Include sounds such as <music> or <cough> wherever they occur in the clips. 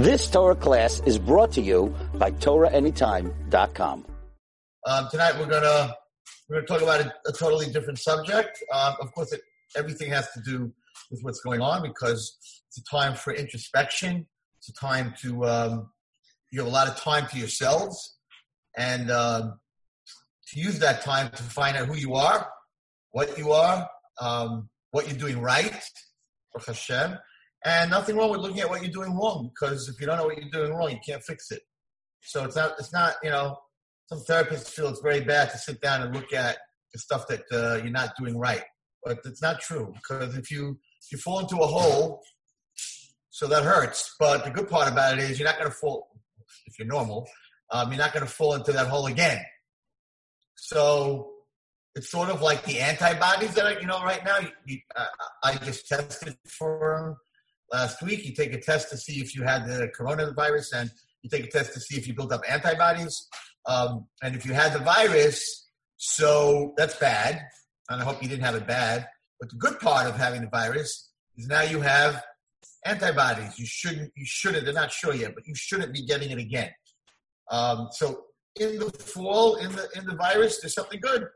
This Torah class is brought to you by TorahAnytime.com. Um, tonight we're gonna we're gonna talk about a, a totally different subject. Um, of course, it, everything has to do with what's going on because it's a time for introspection. It's a time to um, you have a lot of time to yourselves and um, to use that time to find out who you are, what you are, um, what you're doing right, for Hashem, and nothing wrong with looking at what you're doing wrong because if you don't know what you're doing wrong, you can't fix it. So it's not it's not you know some therapists feel it's very bad to sit down and look at the stuff that uh, you're not doing right, but it's not true because if you if you fall into a hole, so that hurts. But the good part about it is you're not going to fall if you're normal. Um, you're not going to fall into that hole again. So it's sort of like the antibodies that are, you know, right now. You, uh, I just tested for them last week. You take a test to see if you had the coronavirus, and you take a test to see if you built up antibodies. Um, and if you had the virus, so that's bad. And I hope you didn't have it bad. But the good part of having the virus is now you have antibodies. You shouldn't. You shouldn't. They're not sure yet, but you shouldn't be getting it again. Um, so in the fall, in the in the virus, there's something good.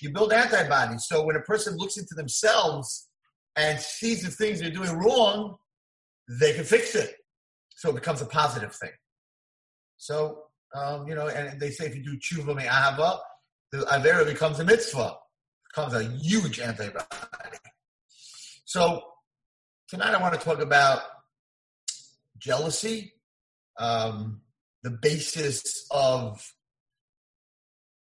You build antibodies. So when a person looks into themselves and sees the things they're doing wrong, they can fix it. So it becomes a positive thing. So um, you know, and they say if you do tshuva me'ahava, the avera becomes a mitzvah, becomes a huge antibody. So tonight I want to talk about jealousy, um, the basis of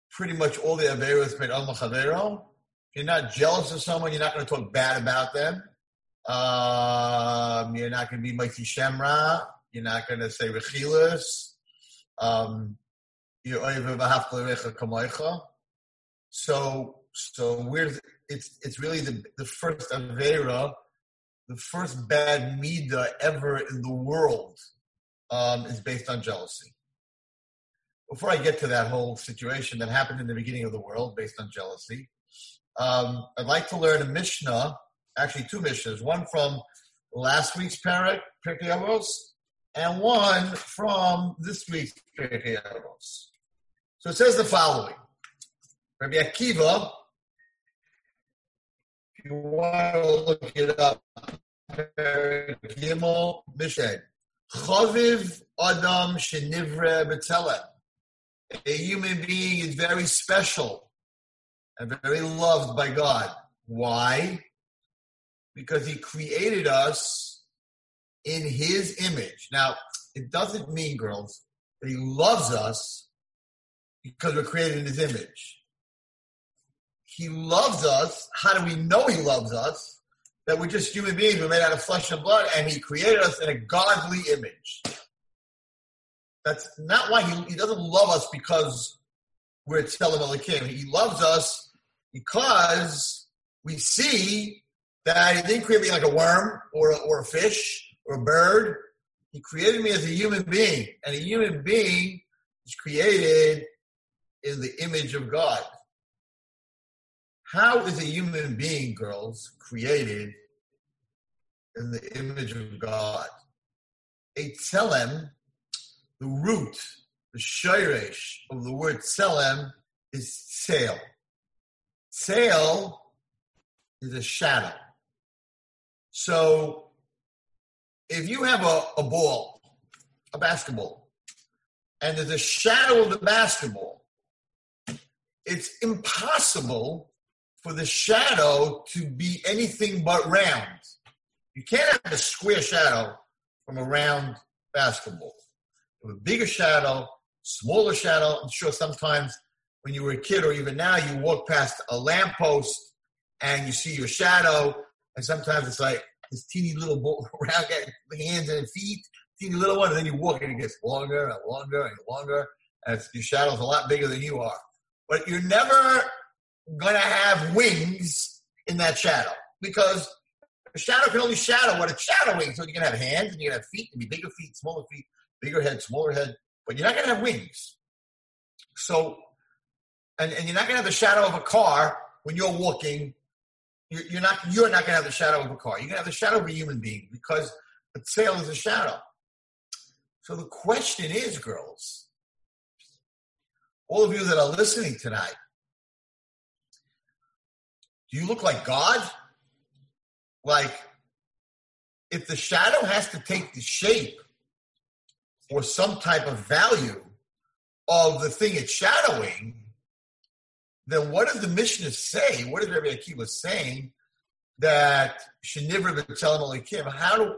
pretty much all the averos made al If you're not jealous of someone, you're not going to talk bad about them. Um, you're not going to be Motzi Shem Ra. You're not going to say Rechilas. Um, so, so we're, it's, it's really the, the first Avera, the first bad Mida ever in the world um, is based on jealousy. Before I get to that whole situation that happened in the beginning of the world based on jealousy, um, I'd like to learn a Mishnah, actually two Mishnahs, one from last week's parak, Pirkei and one from this week's Pirkei. So it says the following. Rabbi Akiva, if you want to look it up, Gimel Mished. Chaviv Adam Shenivra B'Tzelem. A human being is very special and very loved by God. Why? Because He created us in His image. Now, it doesn't mean, girls, that He loves us because we're created in His image. He loves us. How do we know He loves us? That we're just human beings. We're made out of flesh and blood, and He created us in a godly image. That's not why he, he doesn't love us because we're Tzelem. He loves us because we see that he didn't create me like a worm or a, or a fish or a bird. He created me as a human being, and a human being is created in the image of God. How is a human being, girls, created in the image of God? A tzelem the root, the shirish of the word tselem is sail. Sail is a shadow. So if you have a, a ball, a basketball, and there's a shadow of the basketball, it's impossible for the shadow to be anything but round. You can't have a square shadow from a round basketball a bigger shadow, smaller shadow. I'm sure sometimes when you were a kid or even now, you walk past a lamppost and you see your shadow, and sometimes it's like this teeny little ball <laughs> around hands and feet, teeny little one, and then you walk and it gets longer and longer and longer, and your shadow's a lot bigger than you are. But you're never gonna have wings in that shadow because a shadow can only shadow what it's shadowing. So you can have hands and you can have feet, and be bigger feet, smaller feet bigger head, smaller head, but you're not going to have wings. So, and, and you're not going to have the shadow of a car when you're walking. You're, not you're not going to have the shadow of a car. You're going to have the shadow of a human being because the sail is a shadow. So the question is, girls, all of you that are listening tonight, do you look like God? Like, if the shadow has to take the shape or some type of value of the thing it's shadowing, then what does the Mishnah say? What does Rabbi Akiva saying that Shenivra B'Tzelem Elokim? How do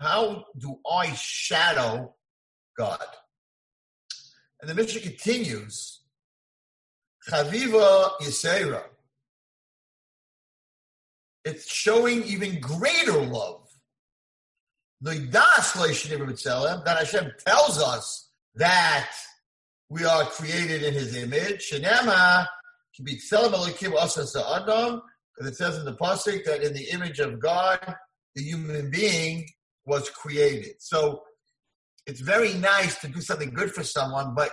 how do I shadow God? And the Mishnah continues, Chaviva Yisera. It's showing even greater love. That Hashem tells us that we are created in His image. Shenema because it says in the pasuk that in the image of God, the human being was created. So it's very nice to do something good for someone, but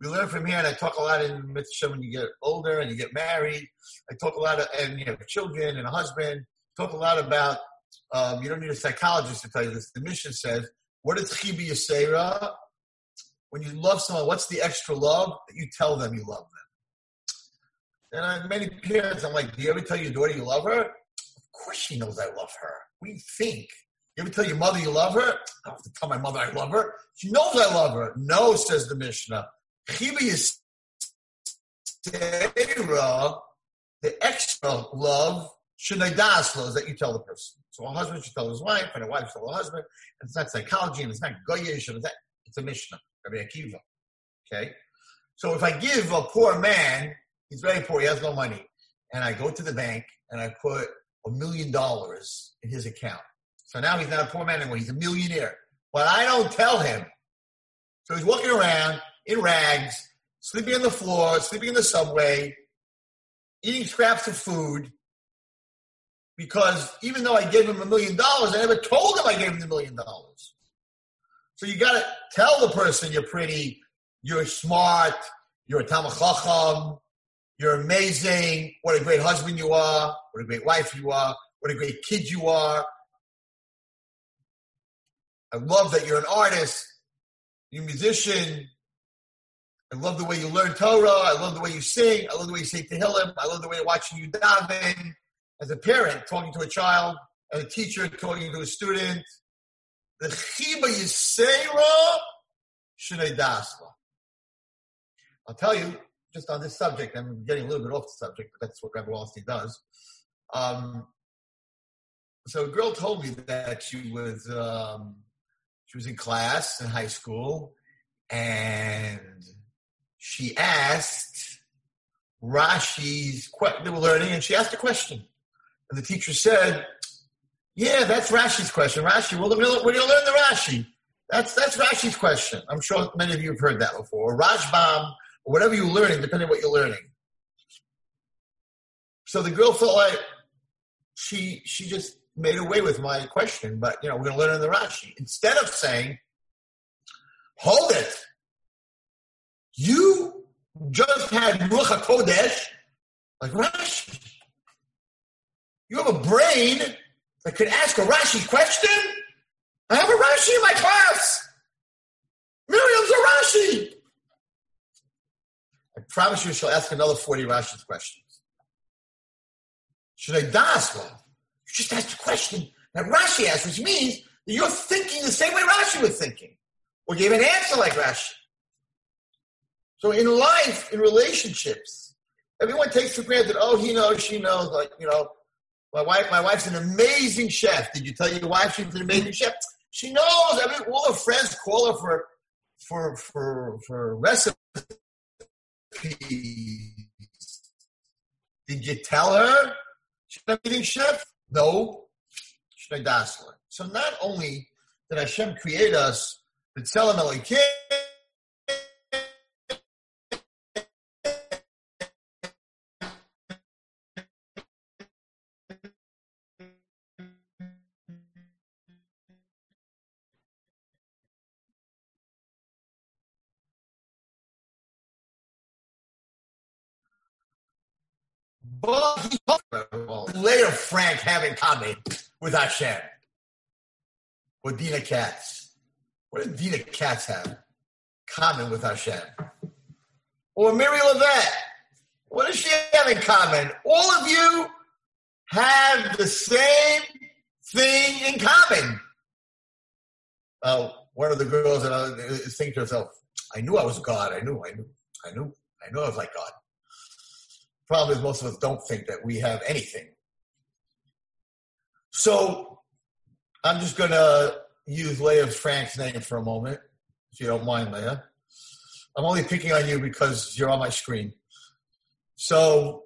we learn from here, and I talk a lot in mitzvah when you get older and you get married. I talk a lot of, and you have children and a husband. Talk a lot about. Um, you don't need a psychologist to tell you this. The Mishnah says, "What is chibi? When you love someone, what's the extra love that you tell them you love them?" And I, many parents, I'm like, "Do you ever tell your daughter you love her?" Of course, she knows I love her. We think. You ever tell your mother you love her? I have to tell my mother I love her. She knows I love her. No, says the Mishnah. The extra love, shenadaslo, is that you tell the person. So a husband should tell his wife, and a wife should tell the husband. And it's not psychology, and it's not goyish, and it's, it's a Mishnah, Rabbi Akiva. Okay? So if I give a poor man, he's very poor, he has no money, and I go to the bank and I put a million dollars in his account. So now he's not a poor man anymore, he's a millionaire. But I don't tell him. So he's walking around in rags, sleeping on the floor, sleeping in the subway, eating scraps of food. Because even though I gave him a million dollars, I never told him I gave him the million dollars. So you got to tell the person you're pretty, you're smart, you're a tamachacham, you're amazing, what a great husband you are, what a great wife you are, what a great kid you are. I love that you're an artist, you're a musician, I love the way you learn Torah. I love the way you sing. I love the way you say Tehillim. I love the way watching you daven. As a parent, talking to a child, as a teacher, talking to a student. The chiba yisera shnei dasla. I'll tell you, just on this subject, I'm getting a little bit off the subject, but that's what Rabbi Wallerstein does. Um, so a girl told me that she was um, she was in class in high school, and she asked Rashi's question. they were learning, and she asked a question, and the teacher said, "Yeah, that's Rashi's question. Rashi, well, we're learn the Rashi. That's that's Rashi's question. I'm sure many of you have heard that before. Rashbam, whatever you're learning, depending on what you're learning." So the girl felt like she she just made away with my question, but you know, we're to learn in the Rashi instead of saying, "Hold it." You just had Ruach HaKodesh, like Rashi. You have a brain that could ask a Rashi question? I have a Rashi in my class. Miriam's a Rashi. Promise you she'll ask another 40 Rashi questions. Should I das well? You just asked a question that Rashi asked, which means that you're thinking the same way Rashi was thinking. Or gave an answer like Rashi. So in life, in relationships, everyone takes for granted, oh, he knows, she knows, like, you know, my wife, my wife's an amazing chef. Did you tell your wife she's an amazing chef? She knows. I mean, all her friends call her for for for for recipes. Did you tell her she's an amazing chef? No. So not only did Hashem create us, but Tzelem Elokim, later Frank having common with Hashem, with Dina Katz. What did Dina Katz have common with Hashem? Or Miri Levette? What does she have in common? All of you have the same thing in common. Uh, one of the girls and I is thinking to herself, I knew I was God. I knew, I knew, I knew, I knew I was like God. Problem is, most of us don't think that we have anything. So I'm just going to use Leah Frank's name for a moment, if you don't mind, Leah. I'm only picking on you because you're on my screen. So,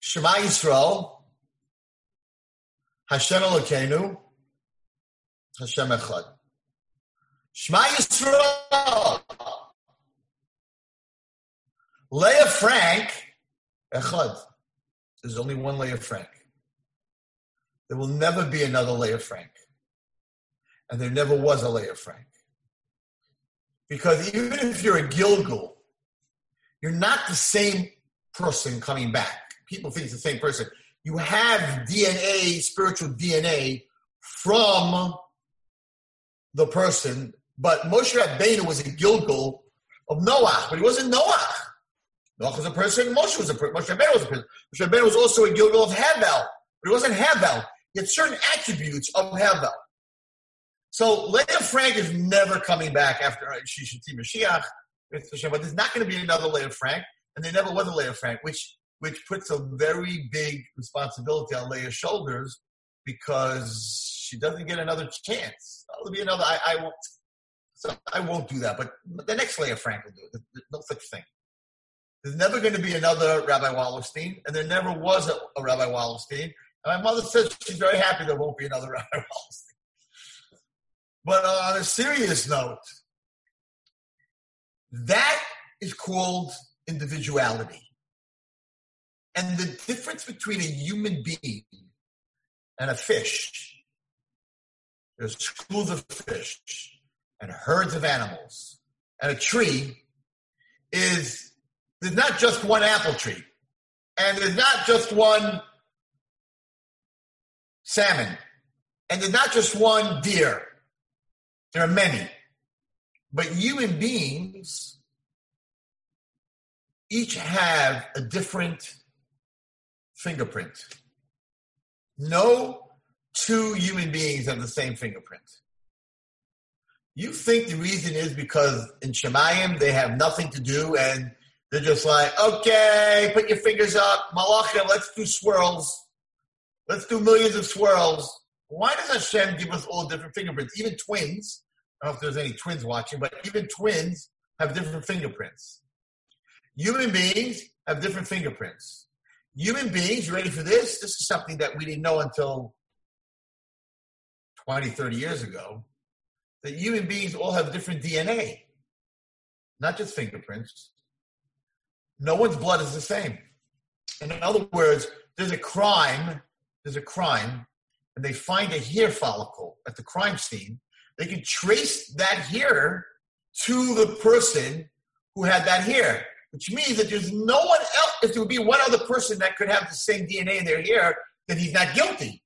Shema Yisrael, Hashem Elokeinu, Hashem Echad. Shema Yisrael. Leah Frank, Echad. There's only one Leah Frank. There will never be another Leah Frank. And there never was a Leah Frank. Because even if you're a Gilgul, you're not the same person coming back. People think it's the same person. You have DNA, spiritual DNA from the person, but Moshe Rabbeinu was a Gilgul of Noah, but he wasn't Noah. Noah was a person, Moshe was a person, Moshe Rabbeinu was a person. Moshe Rabbeinu was also a Gilgul of Havel, but he wasn't Havel. He had certain attributes of Havel. So Leah Frank is never coming back after she Shishati Mashiach, but there's not going to be another Leah Frank, and there never was a Leah Frank, which which puts a very big responsibility on Leah's shoulders because she doesn't get another chance. There'll be another. I, I won't. So I won't do that. But the next Leah Frank will do it. There's no such thing. There's never going to be another Rabbi Wallerstein, and there never was a, a Rabbi Wallerstein. And my mother says she's very happy there won't be another <laughs> Rabbi Wallerstein. But on a serious note, that is called individuality. And the difference between a human being and a fish, there's schools of fish and herds of animals, and a tree is there's not just one apple tree, and there's not just one salmon, and there's not just one deer there are many. But human beings each have a different fingerprint. No two human beings have the same fingerprint. You think the reason is because in Shemayim they have nothing to do and they're just like, okay, put your fingers up, Malachim, let's do swirls. Let's do millions of swirls. Why does Hashem give us all different fingerprints? Even twins I don't know if there's any twins watching, but even twins have different fingerprints. Human beings have different fingerprints. Human beings, you ready for this? This is something that we didn't know until 20, 30 years ago. That human beings all have different DNA, not just fingerprints. No one's blood is the same. In other words, there's a crime, there's a crime, and they find a hair follicle at the crime scene, they can trace that hair to the person who had that hair, which means that there's no one else. If there would be one other person that could have the same DNA in their hair, then he's not guilty.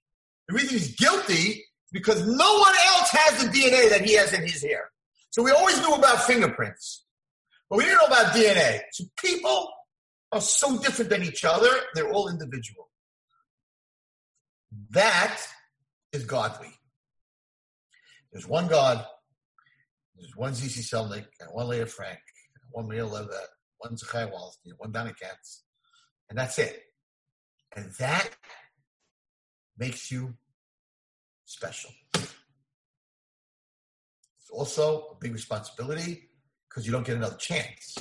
The reason he's guilty is because no one else has the DNA that he has in his hair. So we always knew about fingerprints, but we didn't know about DNA. So people are so different than each other, they're all individual. That is godly. There's one God, there's one ZC Selnick, and one Leah Frank, and one Maria Levitt, one Zachai Wallerstein, one Donny Katz, and that's it. And that makes you special. It's also a big responsibility because you don't get another chance.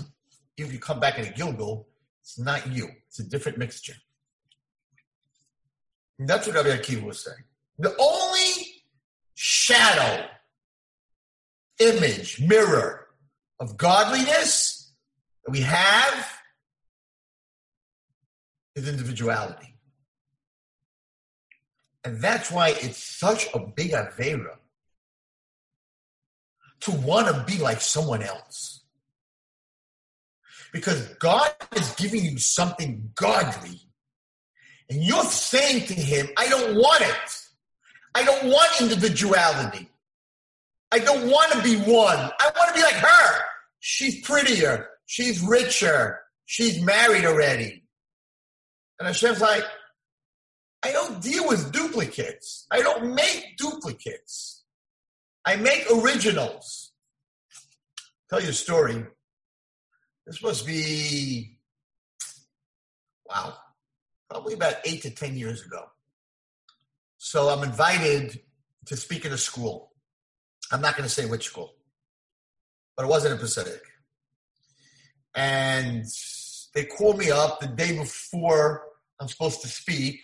If you come back in a Gilgul, it's not you. It's a different mixture. And that's what Rabbi Akiva was saying. The only shadow, image, mirror of godliness that we have is individuality. And that's why it's such a big Avera to want to be like someone else. Because God is giving you something godly, and you're saying to Him, I don't want it. I don't want individuality. I don't want to be one. I want to be like her. She's prettier. She's richer. She's married already. And Hashem's like, I don't deal with duplicates. I don't make duplicates. I make originals. Tell you a story. This must be, wow, probably about eight to 10 years ago. So I'm invited to speak at a school. I'm not going to say which school, but it wasn't in Pacific. And they call me up the day before I'm supposed to speak,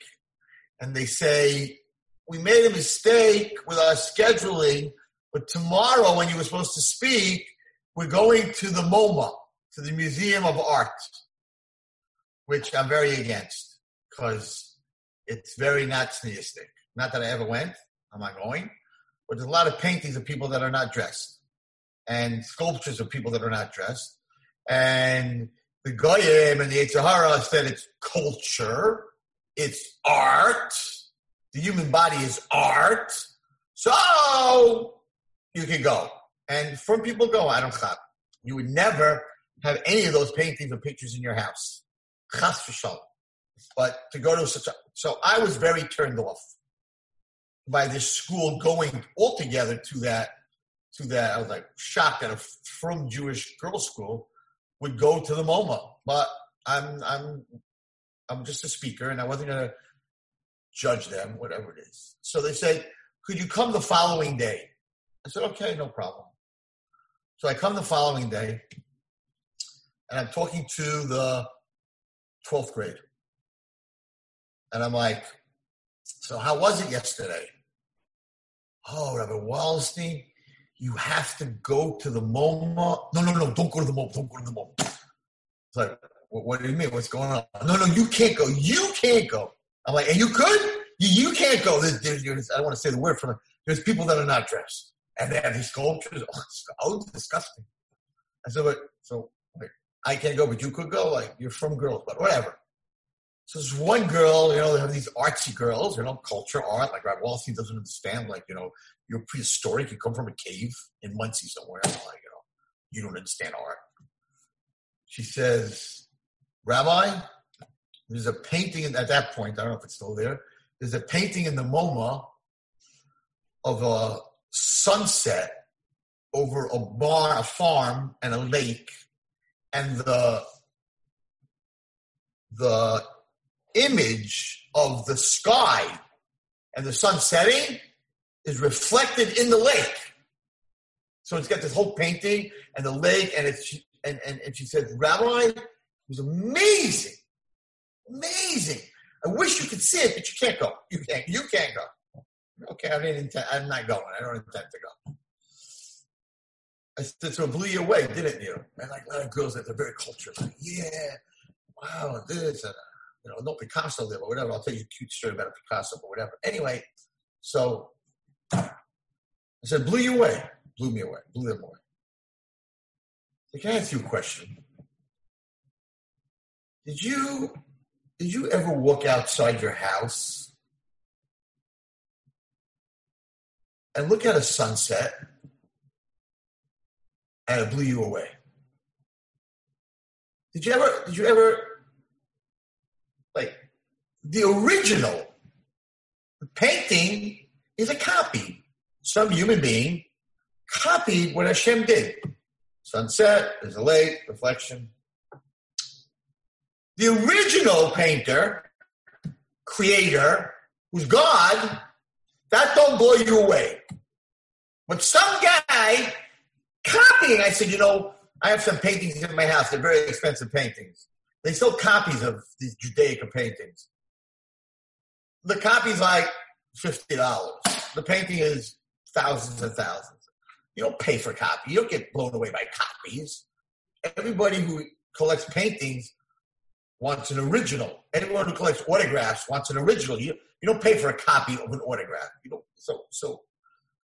and they say, We made a mistake with our scheduling, but tomorrow, when you were supposed to speak, we're going to the MoMA, to the Museum of Art, which I'm very against because it's very not. Not that I ever went, I'm not going, but there's a lot of paintings of people that are not dressed and sculptures of people that are not dressed. And the Goyim and the Yetzer Hara said it's culture, it's art, the human body is art. So you can go. And from people go, I don't have. You would never have any of those paintings or pictures in your house. Chas v'shalom. But to go to such a, so I was very turned off by this school going altogether to that, to that. I was like shocked that a from Jewish girls' school would go to the MoMA. But I'm, I'm, I'm just a speaker and I wasn't going to judge them, whatever it is. So they said, could you come the following day? I said, okay, no problem. So I come the following day and I'm talking to the 12th grade. And I'm like, so how was it yesterday? Oh, Rabbi Wallerstein, you have to go to the MoMA. No, no, no, don't go to the MoMA. Don't go to the MoMA. It's like, what, what do you mean? What's going on? No, no, you can't go. You can't go. I'm like, and you could? You, you can't go. There's, there's, I don't want to say the word for it. There's people that are not dressed. And they have these sculptures. Oh, it's, oh, disgusting. I said, but, so wait, I can't go, but you could go. Like, you're frum girls, but whatever. So there's one girl, you know, they have these artsy girls, you know, culture, art. Like Rob Wallerstein doesn't understand, like, you know, you're prehistoric. You come from a cave in Monsey somewhere. Like, you know, you don't understand art. She says, Rabbi, there's a painting at that point. I don't know if it's still there. There's a painting in the MoMA of a sunset over a barn, a farm, and a lake, and the the image of the sky and the sun setting is reflected in the lake. So it's got this whole painting and the lake, and it's and and, and she said, Rabbi, it was amazing, amazing. I wish you could see it, but you can't go. You can't. You can't go. Okay, I didn't intend. I'm not going. I don't intend to go. I said, so blew you away, didn't you? And like a lot of girls that they're very cultured, like, yeah, wow, this and you know, no Picasso there, but whatever. I'll tell you a cute story about a Picasso, but whatever. Anyway, so I said, blew you away. Blew me away. Blew them away. So can I ask you a question? Did you did you ever walk outside your house and look at a sunset and it blew you away? Did you ever did you ever like the original painting is a copy. Some human being copied what Hashem did. Sunset, there's a lake, reflection. The original painter, creator, who's God, that don't blow you away. But some guy copying, I said, you know, I have some paintings in my house. They're very expensive paintings. They sell copies of these Judaica paintings. The copy's like fifty dollars. The painting is thousands and thousands. You don't pay for copy. You don't get blown away by copies. Everybody who collects paintings wants an original. Anyone who collects autographs wants an original. You you don't pay for a copy of an autograph. You don't. So so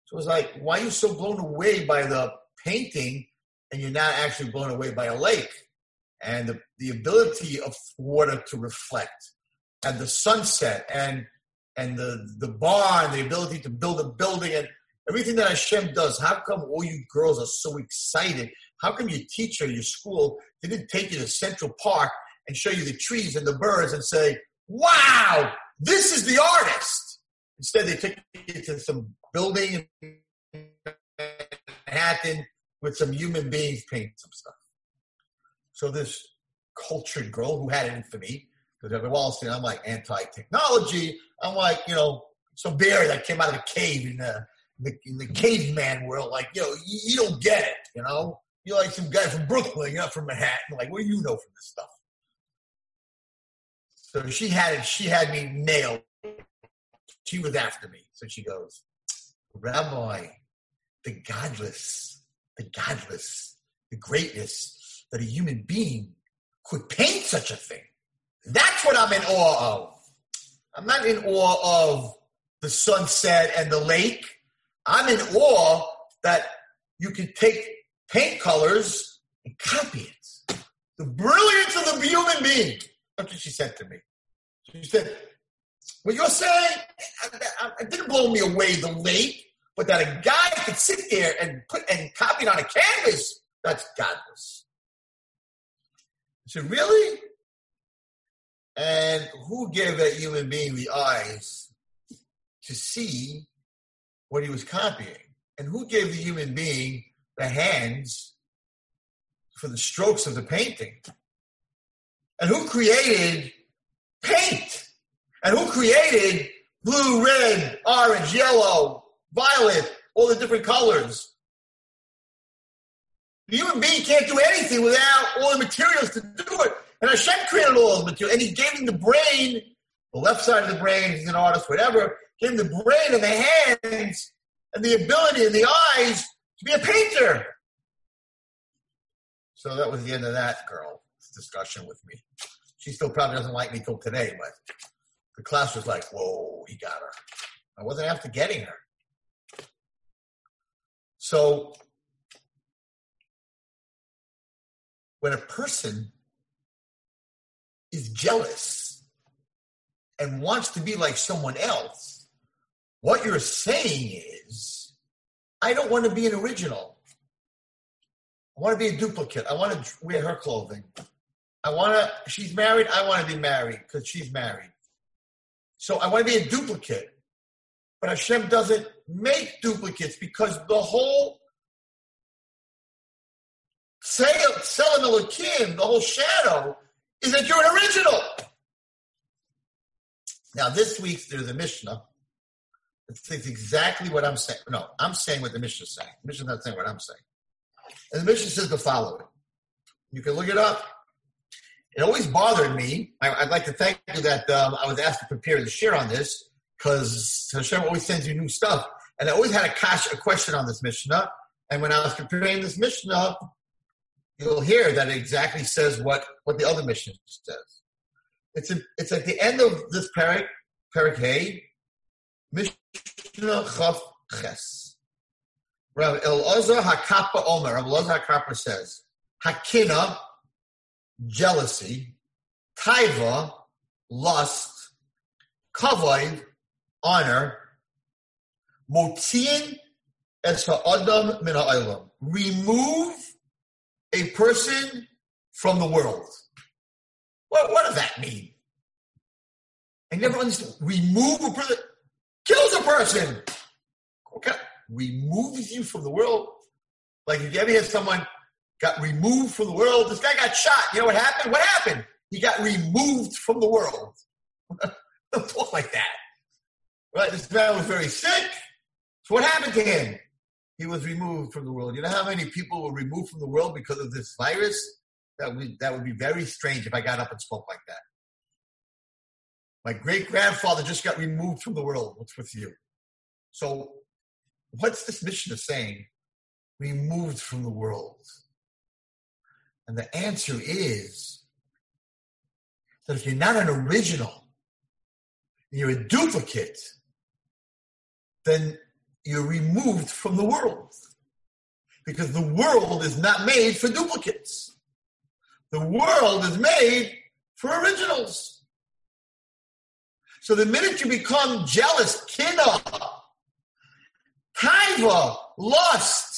so it's like, why are you so blown away by the painting and you're not actually blown away by a lake and the, the ability of water to reflect and the sunset and and the the barn, the ability to build a building and Everything that Hashem does, how come all you girls are so excited? How come your teacher, your school, didn't take you to Central Park and show you the trees and the birds and say, wow, this is the artist? Instead, they took you to some building in Manhattan with some human beings painting some stuff. So this cultured girl who had it in for me, because every Wallerstein, I'm like anti-technology. I'm like, you know, some bear that came out of the cave in the, the, in the caveman world. Like, you you, you don't get it, you know? You're like some guy from Brooklyn, you're not from Manhattan. Like, what do you know from this stuff? So she had it, she had me nailed. She was after me. So she goes, Rabbi, the godless, the godless, the greatness that a human being could paint such a thing. That's what I'm in awe of. I'm not in awe of the sunset and the lake. I'm in awe that you can take paint colors and copy it. The brilliance of the human being. That's what she said to me. She said, What you're saying, it didn't blow me away the lake, but that a guy could sit there and put and copy it on a canvas, that's godless. I said, Really? And who gave that human being the eyes to see what he was copying? And who gave the human being the hands for the strokes of the painting? And who created paint? And who created blue, red, orange, yellow, violet, all the different colors? The human being can't do anything without all the materials to do it. And Hashem created all the material, and He gave him the brain, the left side of the brain, he's an artist, whatever, gave him the brain and the hands and the ability and the eyes to be a painter. So that was the end of that girl's discussion with me. She still probably doesn't like me till today, but the class was like, whoa, he got her. I wasn't after getting her. So when a person is jealous and wants to be like someone else, what you're saying is, I don't want to be an original. I want to be a duplicate. I want to wear her clothing. I want to, she's married. I want to be married because she's married. So I want to be a duplicate. But Hashem doesn't make duplicates because the whole Tzelem Elohim, the whole shadow, is that you're an original. Now, this week through the Mishnah says exactly what I'm saying. No, I'm saying what the Mishnah is saying. The Mishnah is not saying what I'm saying. And the Mishnah says the following. You can look it up. It always bothered me. I, would like to thank you that um, I was asked to prepare the share on this because Hashem always sends you new stuff. And I always had a, cash, a question on this Mishnah. And when I was preparing this Mishnah, you'll hear that it exactly says what, what the other Mishnah says. It's, in, it's at the end of this parak, parak Hay, Mishnah Chaf Ches. Rav Elazar Hakapa Omer, Rav Elazar Hakapa says, Hakina, jealousy, Taiva, lust, Kavod, honor, Motziin es ha'adam min ha'olam. Remove a person from the world. What, what does that mean? I never understood. Remove a person, kills a person. Okay, removes you from the world. Like if you ever hear someone got removed from the world, this guy got shot. You know what happened? What happened? He got removed from the world. <laughs> Don't talk like that. Right? This man was very sick. So what happened to him? he was removed from the world. You know how many people were removed from the world because of this virus? That would that would be very strange if I got up and spoke like that. My great grandfather just got removed from the world. What's with you? So, what's this mission of saying? Removed from the world. And the answer is that if you're not an original, you're a duplicate, then you're removed from the world. Because the world is not made for duplicates. The world is made for originals. So the minute you become jealous, kina, Taiva, lust,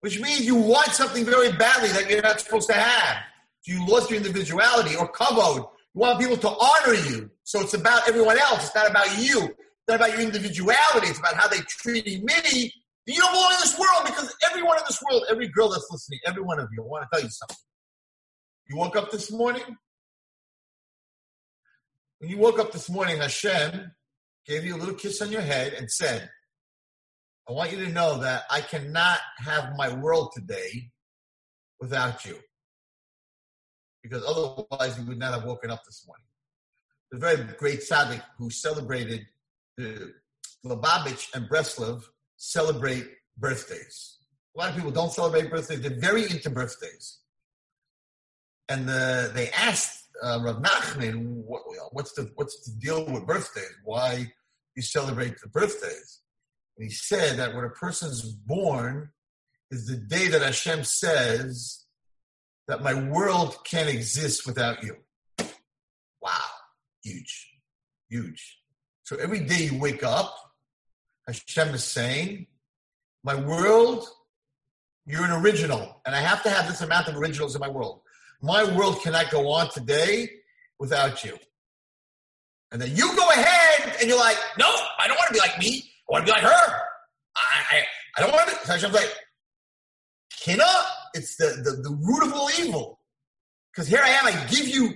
which means you want something very badly that you're not supposed to have. So you lost your individuality or kavod. You want people to honor you. So it's about everyone else. It's not about you. It's not about your individuality. It's about how they treated me. You don't belong in this world because everyone in this world, every girl that's listening, every one of you, I want to tell you something. You woke up this morning. When you woke up this morning, Hashem gave you a little kiss on your head and said, I want you to know that I cannot have my world today without you. Because otherwise, you would not have woken up this morning. The very great tzaddik who celebrated the Lubavitch and Breslov celebrate birthdays. A lot of people don't celebrate birthdays. They're very into birthdays. And the, they asked uh, Rav Nachman, what, what's, the, what's the deal with birthdays? Why you celebrate the birthdays? And he said that when a person's born is the day that Hashem says that my world can't exist without you. Wow, huge, huge. So every day you wake up, Hashem is saying, my world, you're an original, and I have to have this amount of originals in my world. My world cannot go on today without you. And then you go ahead and you're like, no, I don't want to be like me. I want to be like her. I, I, I don't want to. So Hashem's like, Kina, it's the, the, the root of all evil. Because here I am, I give you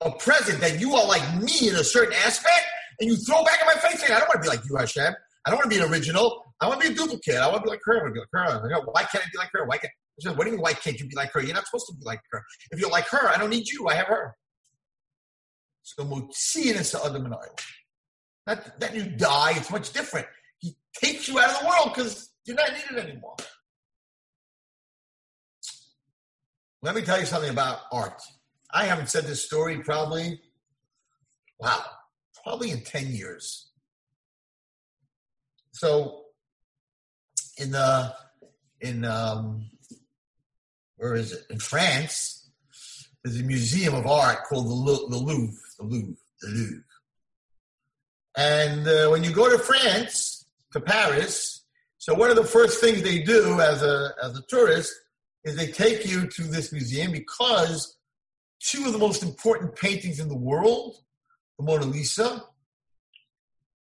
a present that you are like me in a certain aspect, and you throw back in my face saying, I don't want to be like you, Hashem. I don't want to be an original. I want to be a duplicate. I want to be like her. I want to be like her. Why can't I be like her? Why can't said, what do you mean, why can't you be like her? You're not supposed to be like her. If you're like her, I don't need you. I have her. So Motziin is Adam and Not that you die, it's much different. He takes you out of the world because you're not needed anymore. Let me tell you something about art. I haven't said this story probably, wow, probably in 10 years. So in the in um, where is it? In France, there's a museum of art called the, Louvre, the Louvre, the Louvre, the Louvre. And uh, when you go to France, to Paris, so one of the first things they do as a as a tourist is they take you to this museum because two of the most important paintings in the world, the Mona Lisa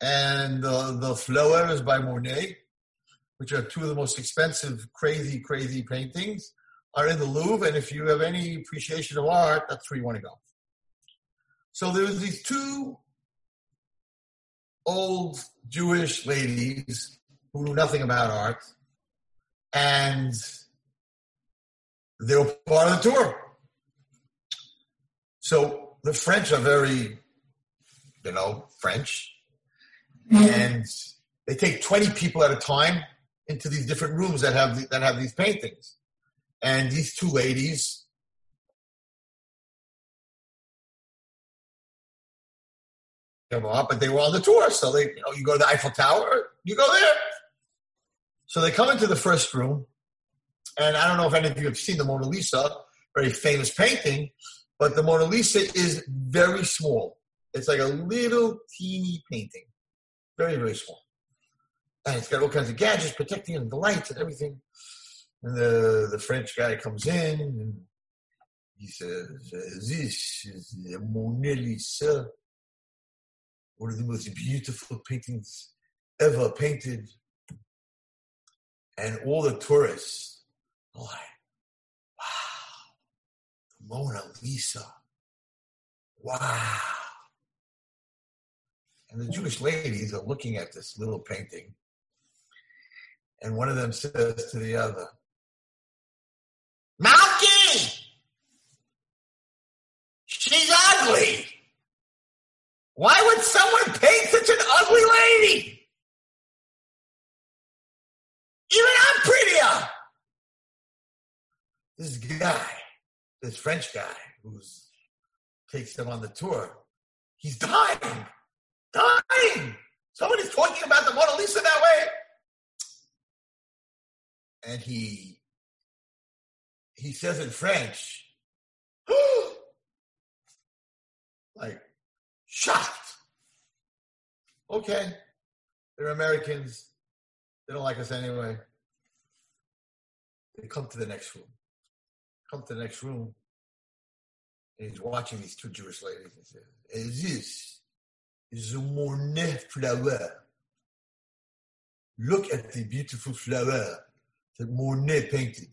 and uh, the Flowers by Monet, which are two of the most expensive, crazy, crazy paintings, are in the Louvre, and if you have any appreciation of art, that's where you want to go. So there's these two old Jewish ladies who knew nothing about art, and they were part of the tour. So the French are very, you know, French, mm-hmm. and they take 20 people at a time into these different rooms that have that have these paintings. And these two ladies up, but they were on the tour. So they, you know, you go to the Eiffel Tower, you go there. So they come into the first room, and I don't know if any of you have seen the Mona Lisa, very famous painting, but the Mona Lisa is very small. It's like a little teeny painting, very very small, and it's got all kinds of gadgets protecting and the lights and everything. And the, the French guy comes in and he says, This is the Mona Lisa, one of the most beautiful paintings ever painted. And all the tourists are like, Wow, the Mona Lisa. Wow. And the Jewish ladies are looking at this little painting. And one of them says to the other, Malky! She's ugly. Why would someone paint such an ugly lady? Even I'm prettier. This guy, this French guy who takes them on the tour, he's dying. Dying. Somebody's talking about the Mona Lisa that way. And he he says in French, <gasps> like, shocked. Okay, they're Americans. They don't like us anyway. They come to the next room. Come to the next room. And he's watching these two Jewish ladies and says, And this is a Monet flower. Look at the beautiful flower that Monet painted.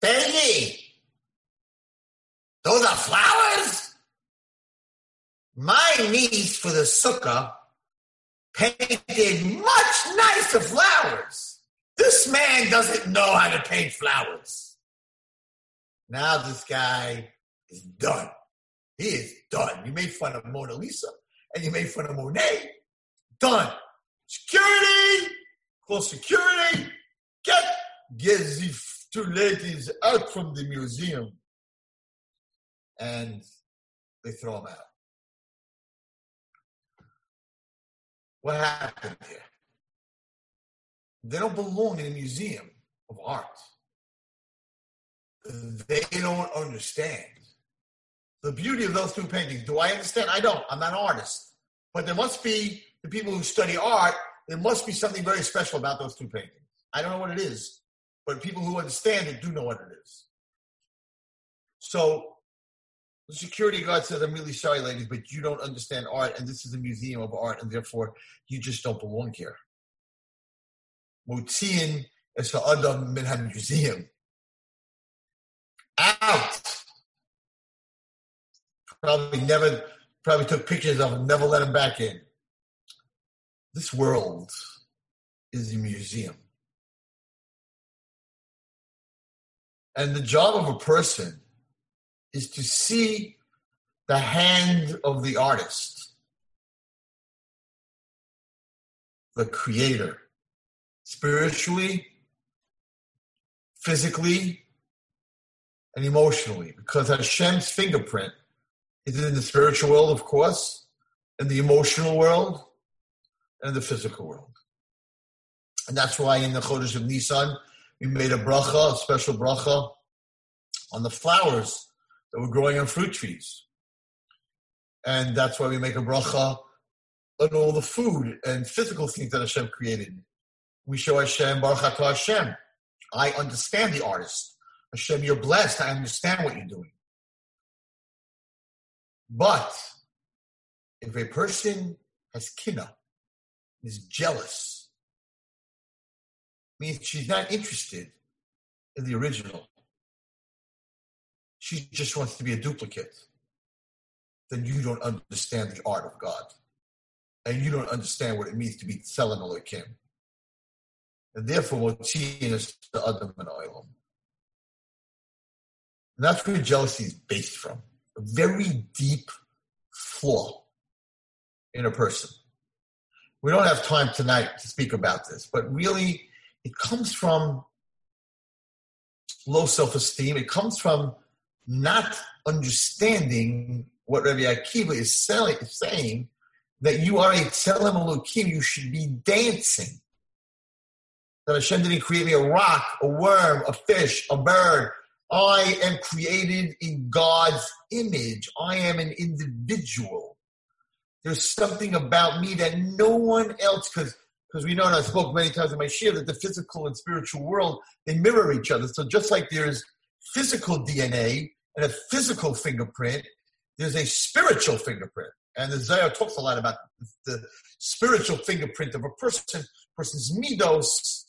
Baby, those are flowers? My niece for the sukkah painted much nicer flowers. This man doesn't know how to paint flowers. Now this guy is done. He is done. You made fun of Mona Lisa and you made fun of Monet. Done. Security! Call security. Get, get the two ladies out from the museum. And they throw them out. What happened here? They don't belong in a museum of art. They don't understand the beauty of those two paintings. Do I understand? I don't. I'm not an artist. But there must be the people who study art, there must be something very special about those two paintings. I don't know what it is, but people who understand it do know what it is. So the security guard says, I'm really sorry, ladies, but you don't understand art, and this is a museum of art, and therefore you just don't belong here. Motziin es Adam min museum. Out. Probably never, probably took pictures of him, never let him back in. This world is a museum. And the job of a person is to see the hand of the artist, the creator, spiritually, physically, and emotionally, because Hashem's fingerprint is in the spiritual world, of course, in the emotional world, and the physical world. And that's why in the Chodesh of Nisan, we made a bracha, a special bracha, on the flowers that were growing on fruit trees. And that's why we make a bracha on all the food and physical things that Hashem created. We show Hashem, Baruch Atah Hashem. I understand the artist. Hashem, you're blessed. I understand what you're doing. But if a person has kina, is jealous, means she's not interested in the original. She just wants to be a duplicate. Then you don't understand the art of God. And you don't understand what it means to be Tzelem Elohim. And therefore, Motziin is the Adam and Oilam. And that's where jealousy is based from. A very deep flaw in a person. We don't have time tonight to speak about this, but really, it comes from low self esteem. It comes from not understanding what Rabbi Akiva is saying that you are a Tzelem Elohim, you should be dancing. That Hashem didn't create me a rock, a worm, a fish, a bird. I am created in God's image. I am an individual. There's something about me that no one else, because because we know, and I spoke many times in my shiur, that the physical and spiritual world they mirror each other. So just like there's physical DNA a physical fingerprint, there's a spiritual fingerprint. And the Zohar talks a lot about the spiritual fingerprint of a person, person's midos.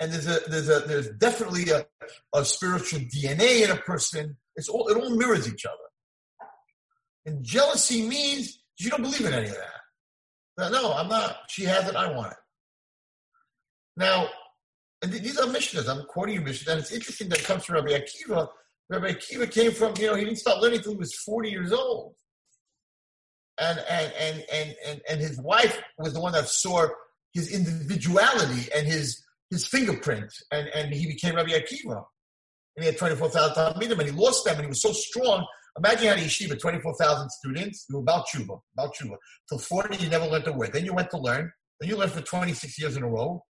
And there's a there's a there's definitely a, a spiritual DNA in a person. It's all it all mirrors each other. And jealousy means you don't believe in any of that. No, I'm not. She has it. I want it. Now, and these are missionaries. I'm quoting you missionaries. And it's interesting that it comes from Rabbi Akiva. Rabbi Akiva came from, you know, he didn't start learning until he was 40 years old. And, and, and, and, and, and his wife was the one that saw his individuality and his, his fingerprint. And, and he became Rabbi Akiva. And he had 24,000 Talmidim and he lost them and he was so strong Imagine you had a yeshiva, 24,000 students, you were about tshuva, about tshuva. Till 40, you never learned a word. Then you went to learn. Then you learned for 26 years in a row.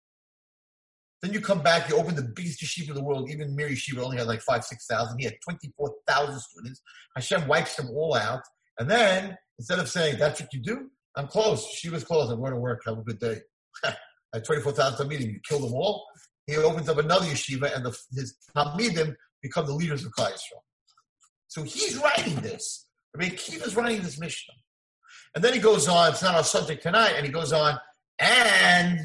Then you come back, you open the biggest yeshiva in the world. Even Mir Yeshiva only had like five, 6,000. He had 24,000 students. Hashem wipes them all out. And then, instead of saying, that's what you do, I'm closed. She was closed. I'm going to work. Have a good day. <laughs> At 24,000 meeting, you kill them all. He opens up another yeshiva, and the, his Talmidim become the leaders of Klal Yisrael. So he's writing this. I mean, Kiva is writing this Mishnah. And then he goes on, it's not our subject tonight, and he goes on, and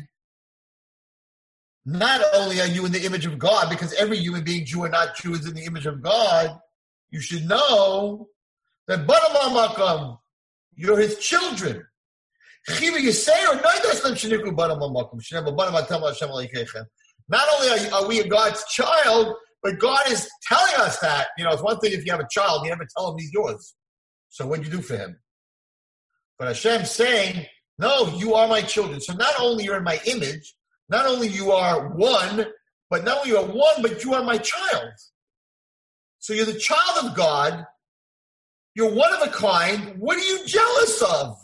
not only are you in the image of God, because every human being, Jew or not Jew, is in the image of God, you should know that Banamakam, you're his children. Not only are, are we God's child, but God is telling us that. You know, it's one thing if you have a child, you never tell him he's yours. So what do you do for him? But Hashem's saying, no, you are my children. So not only you're in my image, not only you are one, but not only you are one, but you are my child. So you're the child of God. You're one of a kind. What are you jealous of?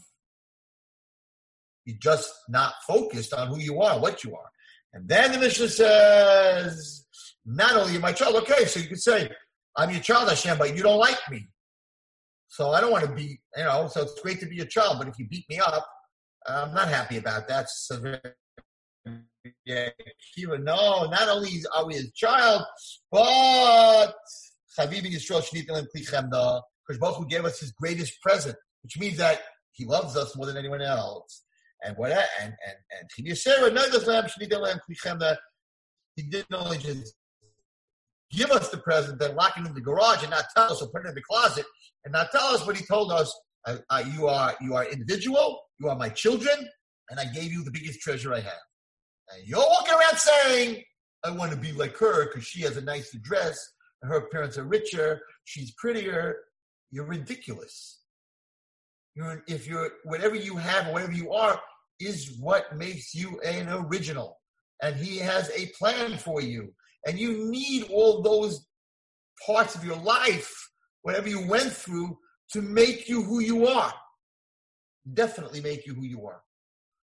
You're just not focused on who you are, what you are. And then the Mishnah says, not only you're my child, okay, so you could say, I'm your child, Hashem, but you don't like me. So I don't want to be, you know, so it's great to be a child, but if you beat me up, I'm not happy about that. So yeah, Kiva. no, not only are we his child, but Chavivi Yisrael Shnitim Klichemna, because who gave us his greatest present, which means that he loves us more than anyone else. And what and and and he didn't only just give us the present, then lock it in the garage and not tell us or put it in the closet and not tell us what he told us. You are you are individual. You are my children, and I gave you the biggest treasure I have. And you're walking around saying, "I want to be like her because she has a nicer dress, her parents are richer. She's prettier." You're ridiculous. You're if you're whatever you have, whatever you are, is what makes you an original. And he has a plan for you. And you need all those parts of your life, whatever you went through, to make you who you are. Definitely make you who you are.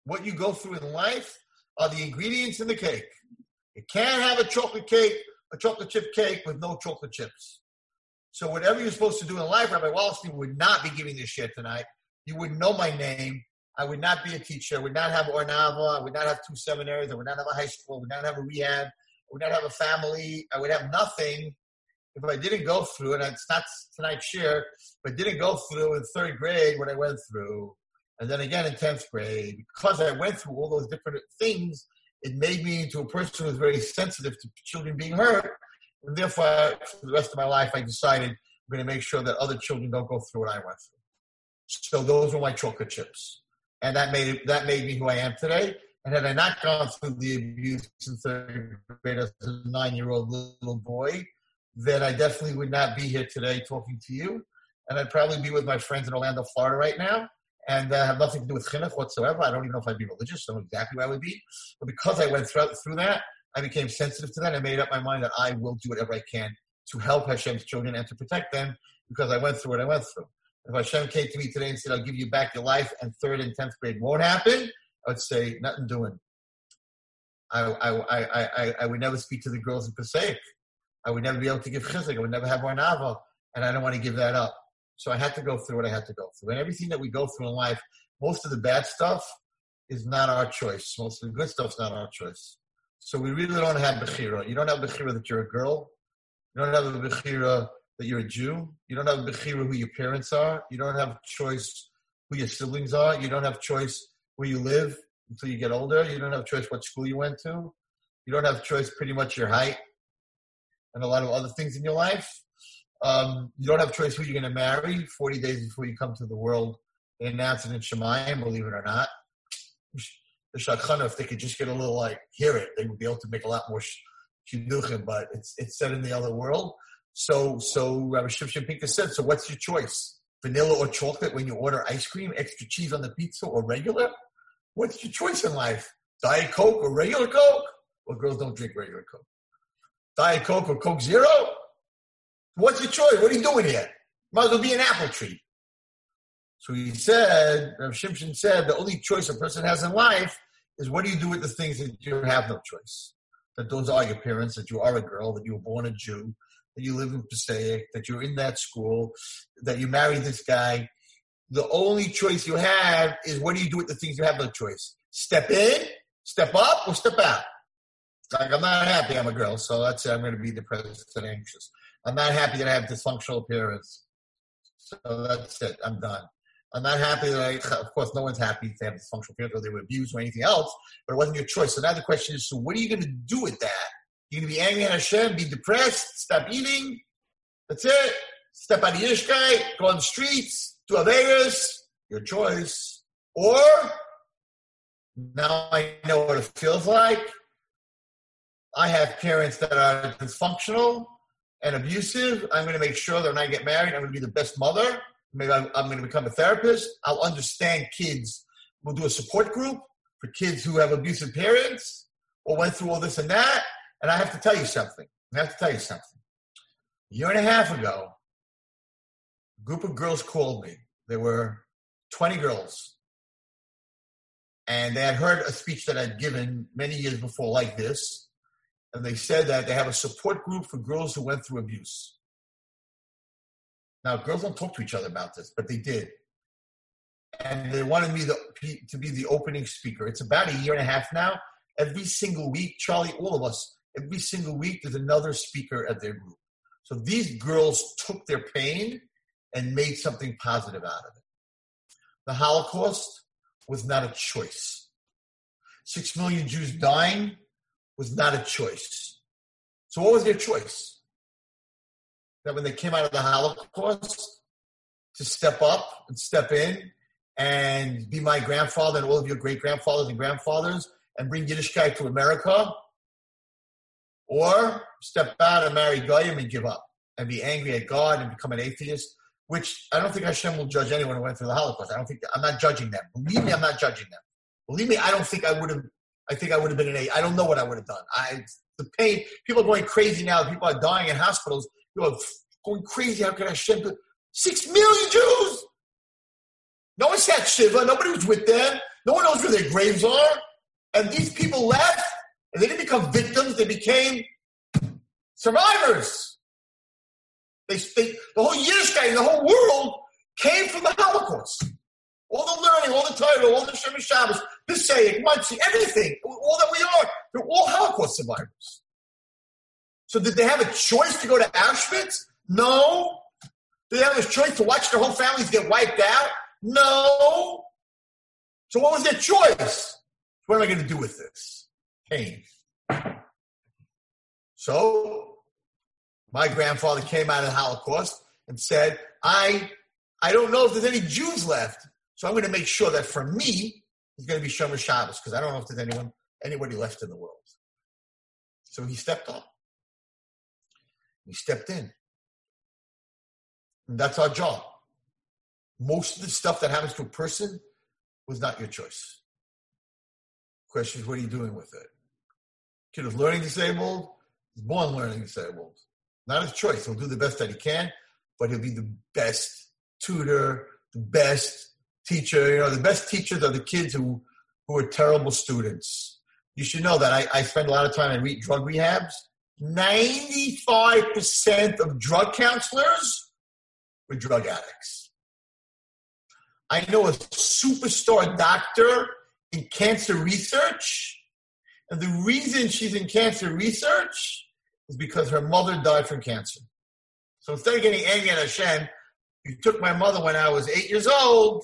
What you go through in life are the ingredients in the cake. You can't have a chocolate cake, a chocolate chip cake with no chocolate chips. So whatever you're supposed to do in life, Rabbi Wallerstein would not be giving this shiur tonight. You wouldn't know my name. I would not be a teacher. I would not have Ohr Naava. I would not have two seminaries. I would not have a high school. I would not have a rehab. I would not have a family. I would have nothing if I didn't go through, and it's not tonight's shiur, but didn't go through in third grade what I went through, and then again in 10th grade, because I went through all those different things, it made me into a person who was very sensitive to children being hurt. And therefore, for the rest of my life, I decided I'm going to make sure that other children don't go through what I went through. So those were my chocolate chips and that made that made me who I am today. And had I not gone through the abuse in third grade as a nine-year-old little boy, then I definitely would not be here today talking to you. And I'd probably be with my friends in Orlando, Florida right now, and uh, have nothing to do with chinuch whatsoever. I don't even know if I'd be religious. I don't know exactly where I would be. But because I went through, through that, I became sensitive to that. I made up my mind that I will do whatever I can to help Hashem's children and to protect them because I went through what I went through. If Hashem came to me today and said, I'll give you back your life and third and tenth grade won't happen, I would say, nothing doing. I, I, I, I, I would never speak to the girls in Passaic. I would never be able to give chizuk. I would never have Ohr Naava, and I don't want to give that up. So I had to go through what I had to go through. And everything that we go through in life, most of the bad stuff is not our choice. Most of the good stuff is not our choice. So we really don't have Bechira. You don't have Bechira that you're a girl. You don't have a Bechira that you're a Jew. You don't have bechira who your parents are. You don't have choice who your siblings are. You don't have choice where you live until you get older. You don't have choice what school you went to. You don't have choice pretty much your height and a lot of other things in your life. Um, you don't have a choice who you're going to marry 40 days before you come to the world. They announce it in Shamayim, believe it or not. The Shadchanah, if they could just get a little like, hear it, they would be able to make a lot more shidduchim, but it's, it's said in the other world. So, so Rabbi Shimshon Pincus said, so what's your choice? Vanilla or chocolate when you order ice cream, extra cheese on the pizza or regular? What's your choice in life? Diet Coke or regular Coke? Well, girls don't drink regular Coke. Diet Coke or Coke Zero? What's your choice? What are you doing here? Might as well be an apple tree. So he said, Rabbi Shimshon said, the only choice a person has in life is what do you do with the things that you have no choice? That those are your parents, that you are a girl, that you were born a Jew, that you live in Passaic, that you're in that school, that you married this guy. the only choice you have is what do you do with the things you have no choice? Step in, step up, or step out. Like I'm not happy I'm a girl, so let's say I'm going to be depressed and anxious. I'm not happy that I have dysfunctional appearance. So that's it. I'm done. I'm not happy that I, of course, no one's happy if they have dysfunctional appearance or they were abused or anything else, but it wasn't your choice. So now the question is, so what are you going to do with that? You're going to be angry at Hashem, be depressed, stop eating. That's it. Step out of Yiddishkeit, go on the streets, do Avegas, your choice. Or, now I know what it feels like. I have parents that are dysfunctional and abusive. I'm going to make sure that when I get married, I'm going to be the best mother. Maybe I'm, I'm going to become a therapist. I'll understand kids. We'll do a support group for kids who have abusive parents or went through all this and that. And I have to tell you something. I have to tell you something. A year and a half ago, a group of girls called me. There were 20 girls. And they had heard a speech that I'd given many years before, like this. And they said that they have a support group for girls who went through abuse. Now, girls don't talk to each other about this, but they did. And they wanted me to, be the opening speaker. It's about a year and a half now. Every single week, Charlie, all of us, every single week, there's another speaker at their group. So these girls took their pain and made something positive out of it. The Holocaust was not a choice. Six million Jews dying was not a choice. So what was their choice? that when they came out of the Holocaust to step up and step in and be my grandfather and all of your great grandfathers and grandfathers and bring Yiddishkeit to America, or step out and marry Goyim and give up and be angry at God and become an atheist, which I don't think Hashem will judge anyone who went through the Holocaust. I don't think I'm not judging them. Believe me, I'm not judging them. Believe me, I don't think I would have. I think I would have been an A. I don't know what I would have done. I the pain. People are going crazy now. People are dying in hospitals you know, going crazy. How can I do six million Jews? No one sat Shiva. Nobody was with them. No one knows where their graves are. And these people left, and they didn't become victims. They became survivors. They, they the whole Yiddishkeit, the whole world came from the Holocaust. All the learning, all the title, all the Shem Shabbos, Passaic, Monsey, everything, all that we are, they're all Holocaust survivors. So did they have a choice to go to Auschwitz? No. Did they have a choice to watch their whole families get wiped out? No. So what was their choice? What am I going to do with this? Pain. So my grandfather came out of the Holocaust and said, I, I don't know if there's any Jews left. So I'm going to make sure that for me, it's going to be Shomer Shabbos because I don't know if there's anyone, anybody left in the world. So he stepped up. He stepped in. And that's our job. Most of the stuff that happens to a person was not your choice. Question is, what are you doing with it? Kid is learning disabled, he's born learning disabled. Not his choice. He'll do the best that he can, but he'll be the best tutor, the best teacher. You know, the best teachers are the kids who, who are terrible students. You should know that I, I spend a lot of time in re- drug rehabs 95% of drug counselors were drug addicts. I know a superstar doctor in cancer research, and the reason she's in cancer research is because her mother died from cancer. So instead of getting angry at Hashem, you took my mother when I was eight years old.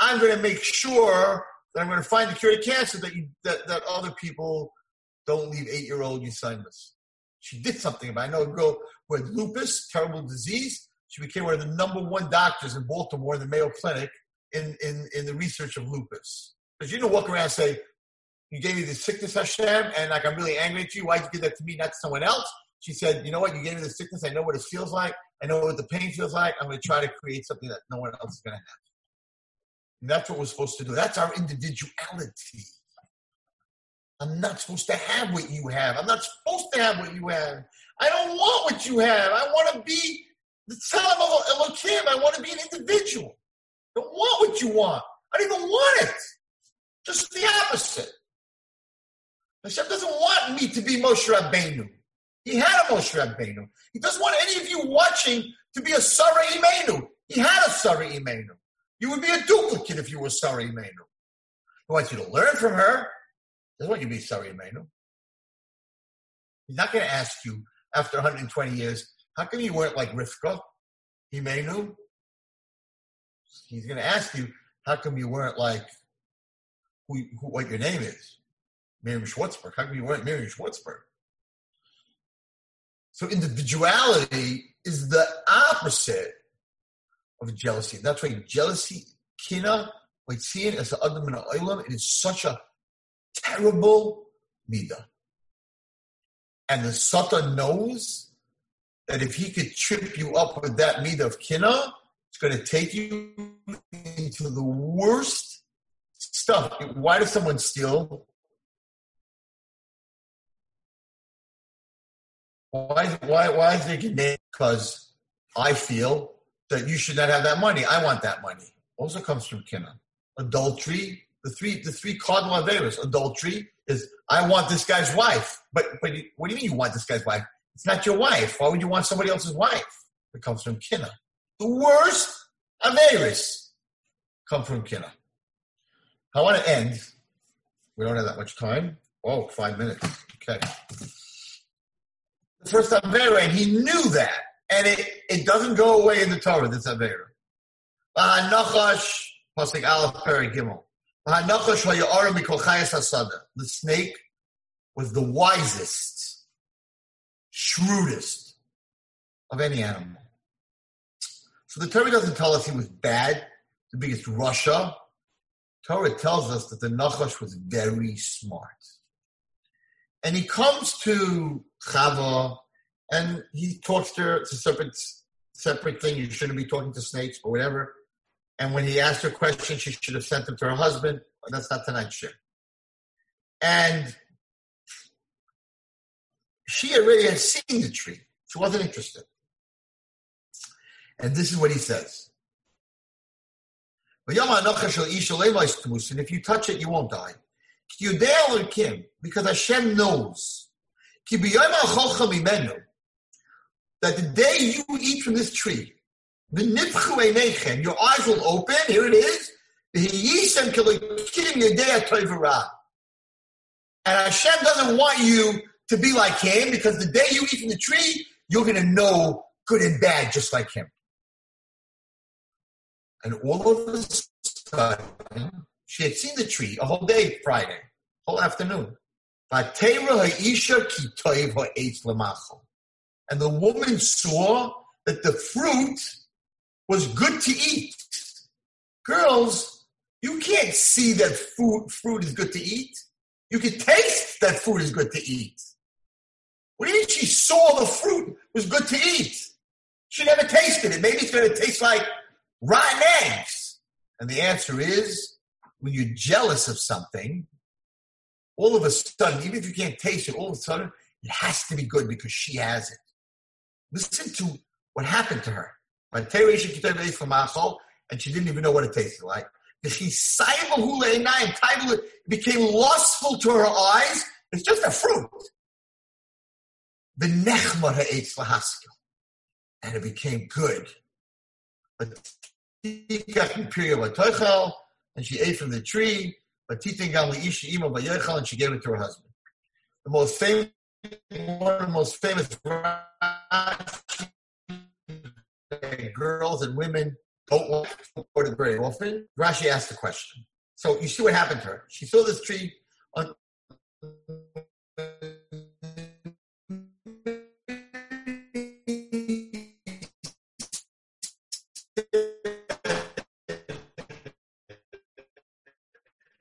I'm going to make sure that I'm going to find the cure to cancer that you, that, that other people don't leave eight year old Yusimus. She did something about it. I know a girl who had lupus, terrible disease. She became one of the number one doctors in Baltimore, in the Mayo Clinic, in, in, in the research of lupus. Because you don't walk around and say, You gave me this sickness, Hashem, and like I'm really angry at you. Why'd you give that to me, not to someone else? She said, You know what? You gave me the sickness. I know what it feels like. I know what the pain feels like. I'm going to try to create something that no one else is going to have. And that's what we're supposed to do. That's our individuality. I'm not supposed to have what you have. I'm not supposed to have what you have. I don't want what you have. I want to be the son of Elohim. I want to be an individual. I don't want what you want. I don't even want it. Just the opposite. Hashem doesn't want me to be Moshe Rabbeinu. He had a Moshe Rabbeinu. He doesn't want any of you watching to be a Sarah Imenu. He had a Sarah Imenu. You would be a duplicate if you were Sarah Imenu. He wants you to learn from her. He doesn't want you to be Sarah Imenu. He's not going to ask you after 120 years, how come you weren't like Rivka, Imenu? He's going to ask you, how come you weren't like who, who, what your name is? Miriam Schwartzberg. How come you weren't Miriam Schwartzberg? So individuality is the opposite of jealousy. That's why jealousy, kina, like seeing as an adam olam, it is such a terrible midah. And the Satan knows that if he could trip you up with that midah of kina, it's going to take you into the worst stuff. Why does someone steal? Why, why, why is it Because I feel that you should not have that money. I want that money. Also comes from kina. Adultery, the three, the three cardinal averas. Adultery is I want this guy's wife. But, but what do you mean you want this guy's wife? It's not your wife. Why would you want somebody else's wife? It comes from kina. The worst averas come from kina. I want to end. We don't have that much time. Oh, five minutes. Okay the first Avera, and he knew that. And it, it doesn't go away in the Torah, this Avera. The snake was the wisest, shrewdest of any animal. So the Torah doesn't tell us he was bad, the biggest rasha. Torah tells us that the Nachash was very smart. And he comes to Chava, and he talks to her. It's a separate separate thing. You shouldn't be talking to snakes or whatever. And when he asked her question, she should have sent them to her husband. But that's not tonight's shiur. And she already had seen the tree. She wasn't interested. And this is what he says. And if you touch it, you won't die. Because Hashem knows that the day you eat from this tree, the your eyes will open, here it is, and Hashem doesn't want you to be like him because the day you eat from the tree, you're going to know good and bad just like him. And all of a sudden, she had seen the tree a whole day Friday, whole afternoon. And the woman saw that the fruit was good to eat. Girls, you can't see that food, fruit is good to eat. You can taste that food is good to eat. What do you mean she saw the fruit was good to eat? She never tasted it. Maybe it's going to taste like rotten eggs. And the answer is when you're jealous of something, all of a sudden, even if you can't taste it, all of a sudden, it has to be good because she has it. Listen to what happened to her. And she didn't even know what it tasted like. She became lustful to her eyes. It's just a fruit. The nechma and it became good. And she ate from the tree, and she gave it to her husband. The most famous, one of the most famous girls and women don't want to go to very often. Rashi asked the question. So you see what happened to her. She saw this tree on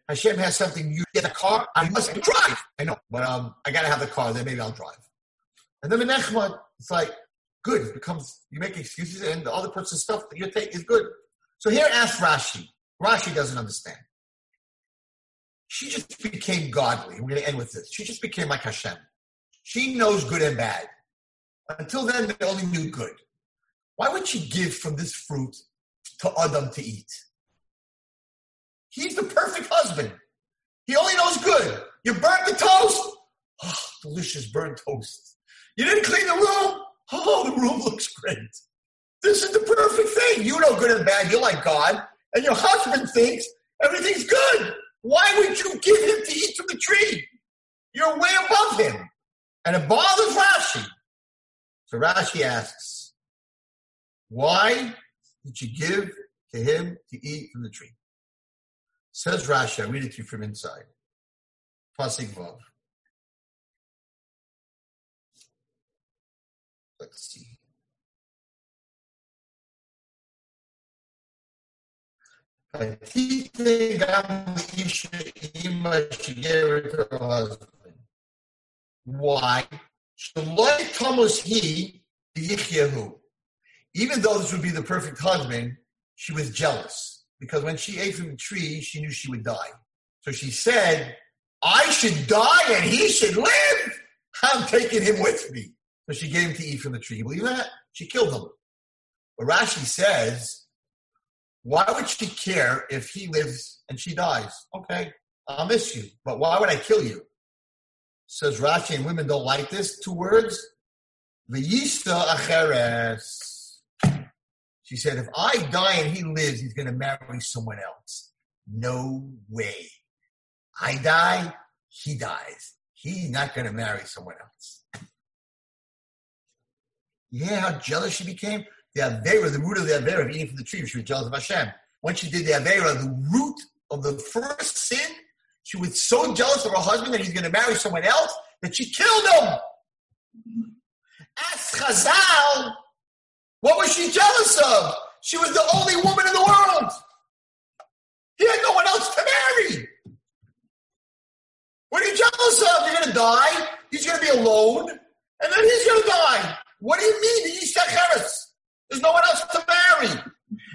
Hashem has something, you get a car, I must drive. I know, but um, I got to have the car, then maybe I'll drive. And then Menachman, it's like, good. It becomes, you make excuses and the other person's stuff that you take is good. So here ask Rashi. Rashi doesn't understand. She just became godly. We're going to end with this. She just became like Hashem. She knows good and bad. Until then, they only knew good. Why would she give from this fruit to Adam to eat? He's the perfect husband. He only knows good. You burnt the toast. Oh, delicious burnt toast. You didn't clean the room. Oh, the room looks great. This is the perfect thing. You know good and bad. You're like God. and your husband thinks everything's good. Why would you give him to eat from the tree? You're way above him. And it bothers Rashi. So Rashi asks, why did you give to him to eat from the tree? Says Rashi, I read it to you from inside. Pasuk Vav. Let's see. Why? Thomas he Even though this would be the perfect husband, she was jealous because when she ate from the tree, she knew she would die. So she said, I should die and he should live. I'm taking him with me. So she gave him to eat from the tree. You believe that? She killed him. But Rashi says, why would she care if he lives and she dies? Okay, I'll miss you, but why would I kill you? Says Rashi, and women don't like this. Two words. V'yisa acheres. She said, if I die and he lives, he's going to marry someone else. No way. I die, he dies. He's not going to marry someone else. Yeah, how jealous she became. The Avera, the root of the Avera of eating from the tree, she was jealous of Hashem. When she did the Avera, the root of the first sin, she was so jealous of her husband that he's going to marry someone else that she killed him. Ask Chazal, what was she jealous of? She was the only woman in the world. He had no one else to marry. What are you jealous of? You're going to die. He's going to be alone. And then he's going to die. What do you mean? He's There's no one else to marry.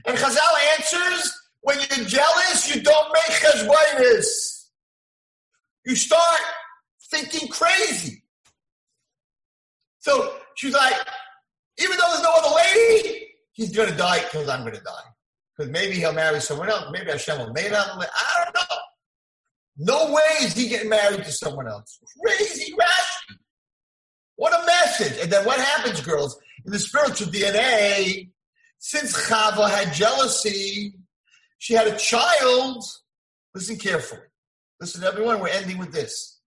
And Chazal answers, when you're jealous, you don't make cheshbonos. You start thinking crazy. So she's like, even though there's no other lady, he's going to die because I'm going to die. Because maybe he'll marry someone else. Maybe Hashem will made him. I don't know. No way is he getting married to someone else. Crazy Rashi. What a message. And then what happens, girls? In the spiritual DNA, since Chava had jealousy, she had a child. Listen carefully. Listen, everyone, we're ending with this.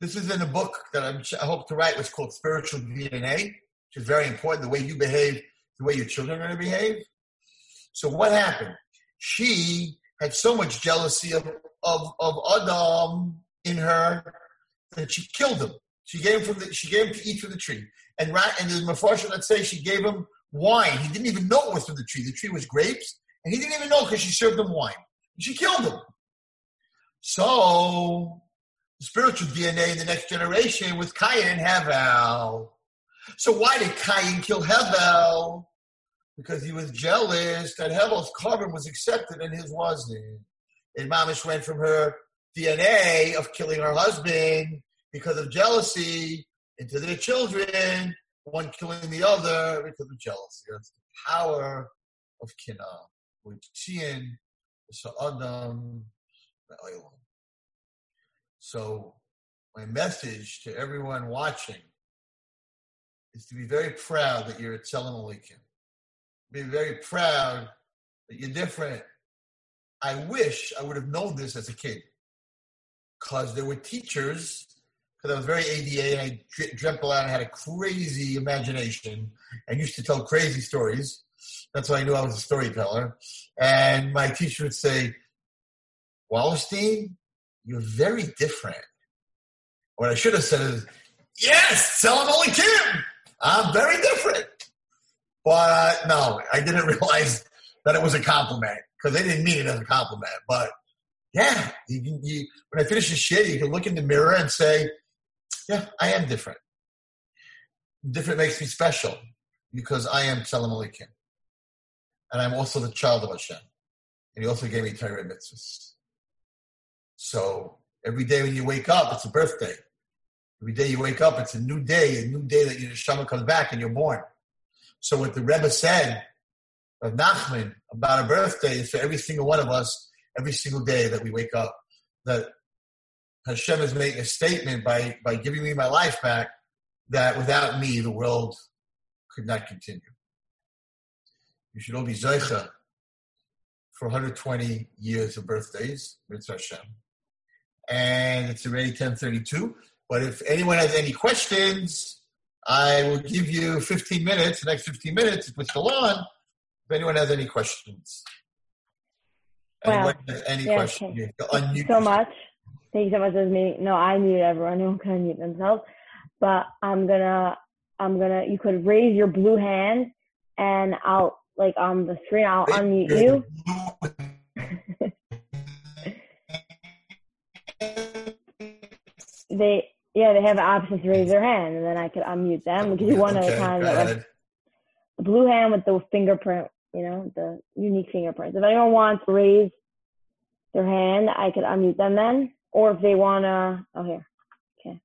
This is in a book that I'm, i hope to write, which called Spiritual DNA, which is very important. The way you behave, the way your children are going to behave. So what happened? She had so much jealousy of, of, of Adam in her that she killed him. She gave him from the, she gave him to eat from the tree. And right, and the Mepharshim let's say she gave him wine. He didn't even know it was from the tree. The tree was grapes, and he didn't even know because she served him wine. She killed him. So the spiritual DNA in the next generation was Cain and Hevel. So why did Cain kill Hevel? Because he was jealous that Hevel's korban was accepted and his wasn't. And Mamish went from her DNA of killing her husband because of jealousy into their children, one killing the other because of jealousy. That's the power of kina, which seeing Adam So my message to everyone watching is to be very proud that you're at Tzelem. Be very proud that you're different. I wish I would have known this as a kid because there were teachers because I was very ADA and I dreamt a lot and had a crazy imagination and used to tell crazy stories. That's why I knew I was a storyteller. And my teacher would say, Wallerstein, you're very different. What I should have said is, yes, Tzelem Kim. I'm very different. But uh, no, I didn't <laughs> realize that it was a compliment because they didn't mean it as a compliment. But yeah, you, you, when I finish the shiur, you can look in the mirror and say, yeah, I am different. Different makes me special because I am Tzelem Aleichem. And I'm also the child of Hashem. And he also gave me Torah mitzvahs. So every day when you wake up, it's a birthday. Every day you wake up, it's a new day, a new day that your neshama comes back and you're born. So what the Rebbe said of Nachman about a birthday is for every single one of us, every single day that we wake up, that Hashem is making a statement by, by giving me my life back that without me, the world could not continue. You should all be Zoicha for 120 years of birthdays, Mitzvah Hashem. And it's already 1032. But if anyone has any questions, I will give you 15 minutes, the next 15 minutes, it's still on. If anyone has any questions. Well, has any yeah, questions, okay. you can Thank you unmute so much. Thank you so much this meeting. No, I mute everyone. No one can unmute themselves. But I'm gonna, I'm gonna. You could raise your blue hand, and I'll like on the screen. I'll unmute you. <laughs> They, yeah, they have the option to raise their hand, and then I could unmute them. We could do one at a time. That the blue hand with the fingerprint, you know, the unique fingerprints. If anyone wants to raise their hand, I could unmute them then. Or if they want to, oh, here. Okay.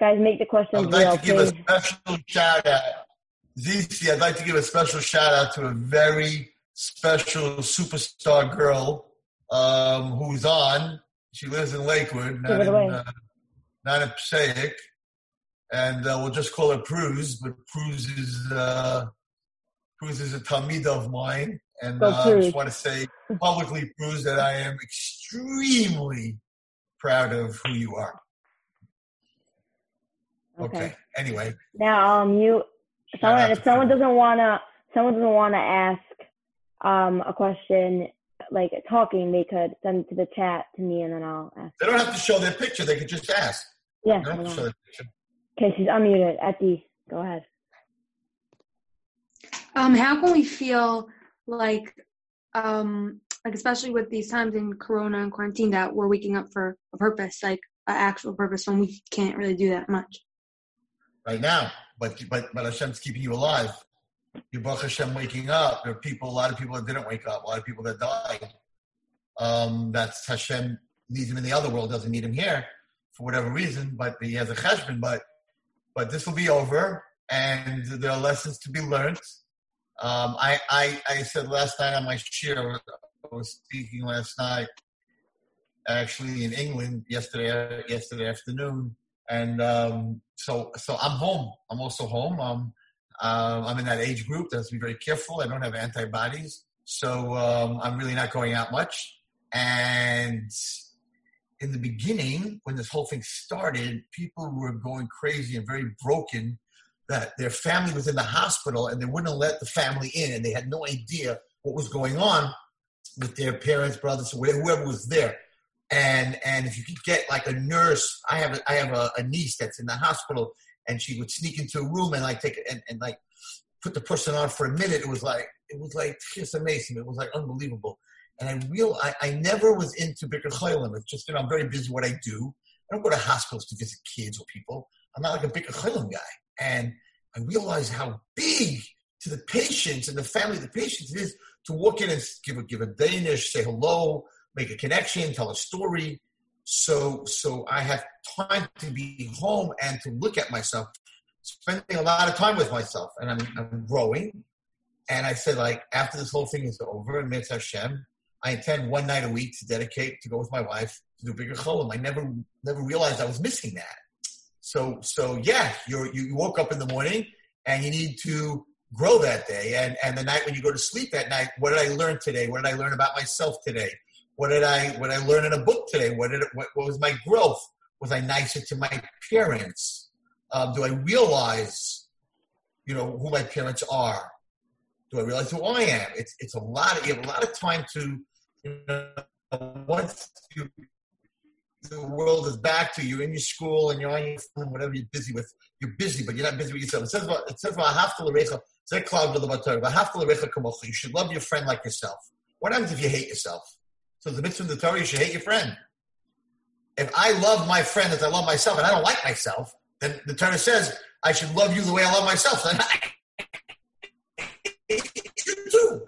Guys, make the questions I'd like real, to give a special shout out. Zizi, I'd like to give a special shout out to a very special superstar girl um, who's on. She lives in Lakewood, not in, uh, not in Passaic. And uh, we'll just call her Pruz, but Pruz is, uh, Pruz is a Talmid of mine. And Go uh, I just want to say publicly, Pruz, that I am extremely proud of who you are. Okay. Okay. Anyway, Now, um, you, someone, if someone doesn't want to, someone doesn't want to ask, um, a question, like talking, they could send it to the chat to me and then I'll ask. they don't have to show their picture. They could just ask. Yeah. They don't have hold to on. show their picture. Okay, she's unmuted. Etty, go ahead. Um, how can we feel like, um, like especially with these times in Corona and quarantine, that we're waking up for a purpose, like an actual purpose, when we can't really do that much? right now. But but but Hashem's keeping you alive. You Baruch Hashem waking up. There are people, a lot of people that didn't wake up, a lot of people that died. Um, that's Hashem needs him in the other world, doesn't need him here for whatever reason, but he has a cheshbon. But but this will be over, and there are lessons to be learned. Um, I, I I said last night on my shiur, I was speaking last night, actually in England yesterday yesterday afternoon, and um, so so I'm home. I'm also home. Um, um, I'm in that age group that has to be very careful. I don't have antibodies, so um, I'm really not going out much. And in the beginning, when this whole thing started, people were going crazy and very broken that their family was in the hospital and they wouldn't let the family in, and they had no idea what was going on with their parents, brothers, whoever was there. And and if you could get like a nurse i have a, i have a, a niece that's in the hospital and she would sneak into a room and like take and, and like put the person on for a minute. It was like it was like just amazing. It was like unbelievable. And i real i, I never was into Bikur Cholim. it's just you know i'm very busy what i do. I don't go to hospitals to visit kids or people. I'm not like a Bikur Cholim guy and i realized how big to the patients and the family of the patients it is to walk in and give a give a danish say hello make a connection, tell a story. So, so I have time to be home and to look at myself, spending a lot of time with myself, and I'm, I'm growing. And I said, like, after this whole thing is over, Mitzvah Hashem, I intend one night a week to dedicate to go with my wife to do bikur cholim. I never, never realized I was missing that. So, so yeah, you're, you woke up in the morning and you need to grow that day. And, and the night when you go to sleep that night, what did I learn today? What did I learn about myself today? What did I what I learn in a book today? What did what, what was my growth? Was I nicer to my parents? Um, do I realize, you know, who my parents are? Do I realize who I am? It's it's a lot. Of, you have a lot of time to, you know, once you, the world is back to you in your school and you're on your phone, whatever you're busy with. You're busy, but you're not busy with yourself. It says about it says about haftal l'recha. Zeh cloud v'levatar. Haftal l'recha kamocha. You should love your friend like yourself. What happens if you hate yourself? So the mitzvah of the Torah, you should hate your friend. If I love my friend as I love myself, and I don't like myself, then the Torah says I should love you the way I love myself. <laughs> Too.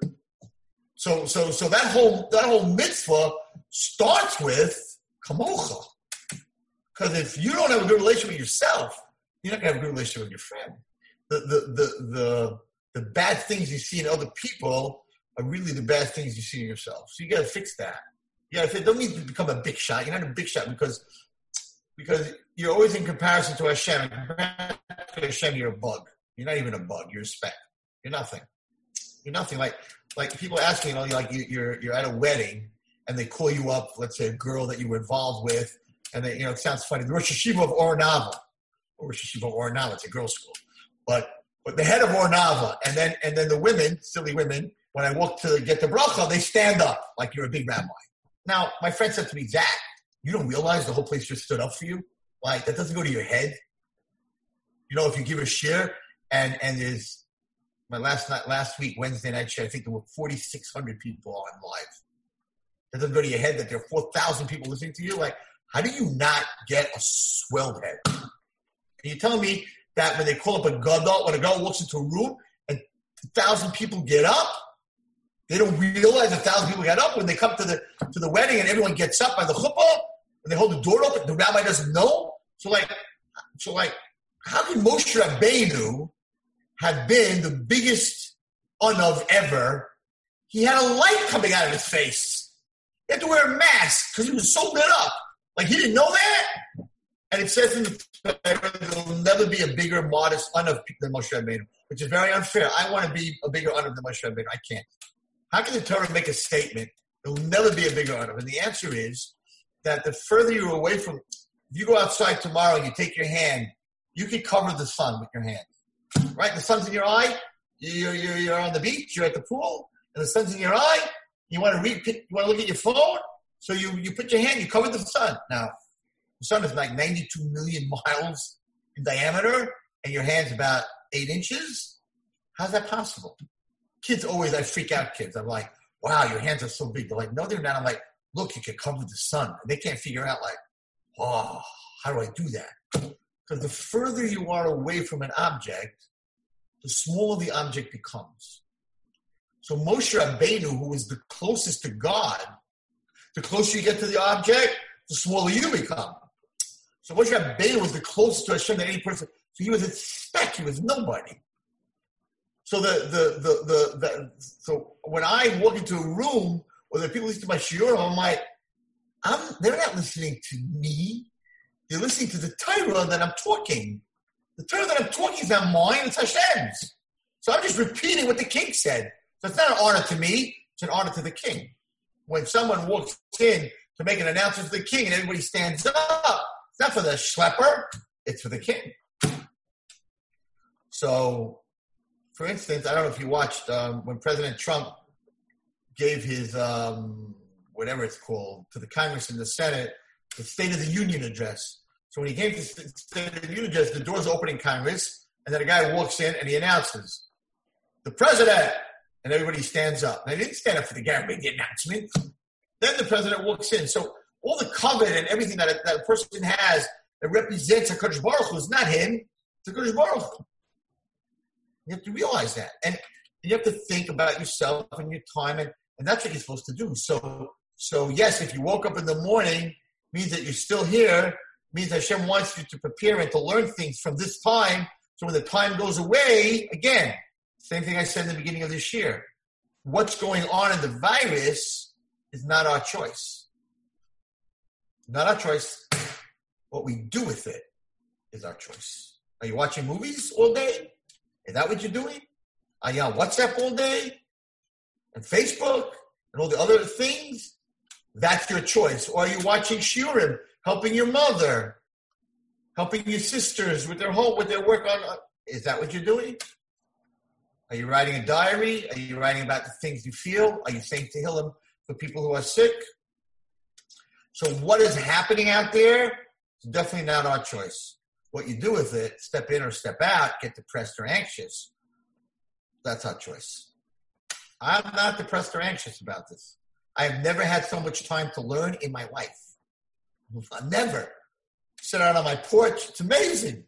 So, so, so that whole that whole mitzvah starts with kamocha. Because if you don't have a good relationship with yourself, you're not gonna have a good relationship with your friend. The the the the, the bad things you see in other people are really the bad things you see in yourself. So you got to fix that. Yeah, if it don't need to become a big shot. You're not a big shot because because you're always in comparison to Hashem. In comparison to Hashem, you're a bug. You're not even a bug. You're a speck. You're nothing. You're nothing. Like like people ask me, you know, like you, you're you're at a wedding and they call you up, let's say a girl that you were involved with, and they, you know, it sounds funny. The Rosh Yeshiva of Ohr Naava, Rosh Yeshiva of Ohr Naava, it's a girls' school, but but the head of Ohr Naava, and then and then the women, silly women, when I walk to get the bracha, they stand up like you're a big rabbi. Now, my friend said to me, Zach, you don't realize the whole place just stood up for you? Like that doesn't go to your head. You know, if you give a shiur and and there's my last night last week Wednesday night shiur, I think there were 4,600 people on live. That doesn't go to your head that there are 4,000 people listening to you. Like, how do you not get a swelled head? And you're telling me that when they call up a gadol, when a girl walks into a room and a thousand people get up, they don't realize a thousand people get up when they come to the to the wedding and everyone gets up by the chuppah and they hold the door open. The rabbi doesn't know. So like, so like, how can Moshe Rabbeinu have been the biggest anav ever? He had a light coming out of his face. Had to wear a mask because he was so lit up. Like he didn't know that. And it says in the there will never be a bigger, modest anav than Moshe Rabbeinu, which is very unfair. I want to be a bigger anav than Moshe Rabbeinu. I can't. How can the Torah make a statement? There will never be a bigger anav. And the answer is that the further you're away from, if you go outside tomorrow and you take your hand, you can cover the sun with your hand. Right? The sun's in your eye. You're, you're, you're on the beach. You're at the pool, and the sun's in your eye. You want to read. You want to look at your phone. So you you put your hand. You cover the sun. Now, the sun is like 92 million <laughs> miles in diameter, and your hand's about eight inches. How's that possible? Kids always, I freak out kids. I'm like, wow, your hands are so big. They're like, no, they're not. I'm like, look, you can cover the sun. And they can't figure out, like, oh, how do I do that? Because the further you are away from an object, the smaller the object becomes. So Moshe Rabbeinu, who is the closest to God, the closer you get to the object, the smaller you become. So Moshe Rabbeinu was the closest to Hashem than any person. So he was a speck. He was nobody. So the the the the, the so when I walk into a room or the people listen to my shiur, I'm like, I'm they're not listening to me. They're listening to the Torah that I'm talking. The Torah that I'm talking is not mine, it's Hashem's. So I'm just repeating what the king said. So it's not an honor to me, it's an honor to the king. When someone walks in to make an announcement to the king and everybody stands up, it's not for the schlepper, it's for the king. So, for instance, I don't know if you watched um, when President Trump gave his, um, whatever it's called, to the Congress and the Senate, the State of the Union address. So when he to the State of the Union address, the doors open in Congress, and then a guy walks in and he announces, the president, and everybody stands up. They didn't stand up for the the announcement. Then the president walks in. So all the kavod and everything that a, that a person has that represents a Kadosh Baruch Hu is not him, it's a Kodesh Baruch. You have to realize that. And you have to think about yourself and your time, and, and that's what you're supposed to do. So, so yes, if you woke up in the morning, means that you're still here, means Hashem wants you to prepare and to learn things from this time. So when the time goes away, again, same thing I said in the beginning of this year. What's going on in the virus is not our choice. Not our choice. What we do with it is our choice. Are you watching movies all day? Is that what you're doing? Are you on WhatsApp all day? And Facebook and all the other things? That's your choice. Or are you watching shiurim, helping your mother, helping your sisters with their home, with their work on? Is that what you're doing? Are you writing a diary? Are you writing about the things you feel? Are you saying Tehillim for people who are sick? So what is happening out there is definitely not our choice. What you do with it, step in or step out, get depressed or anxious, that's our choice. I'm not depressed or anxious about this. I've never had so much time to learn in my life. I've never. Sit out on my porch. It's amazing.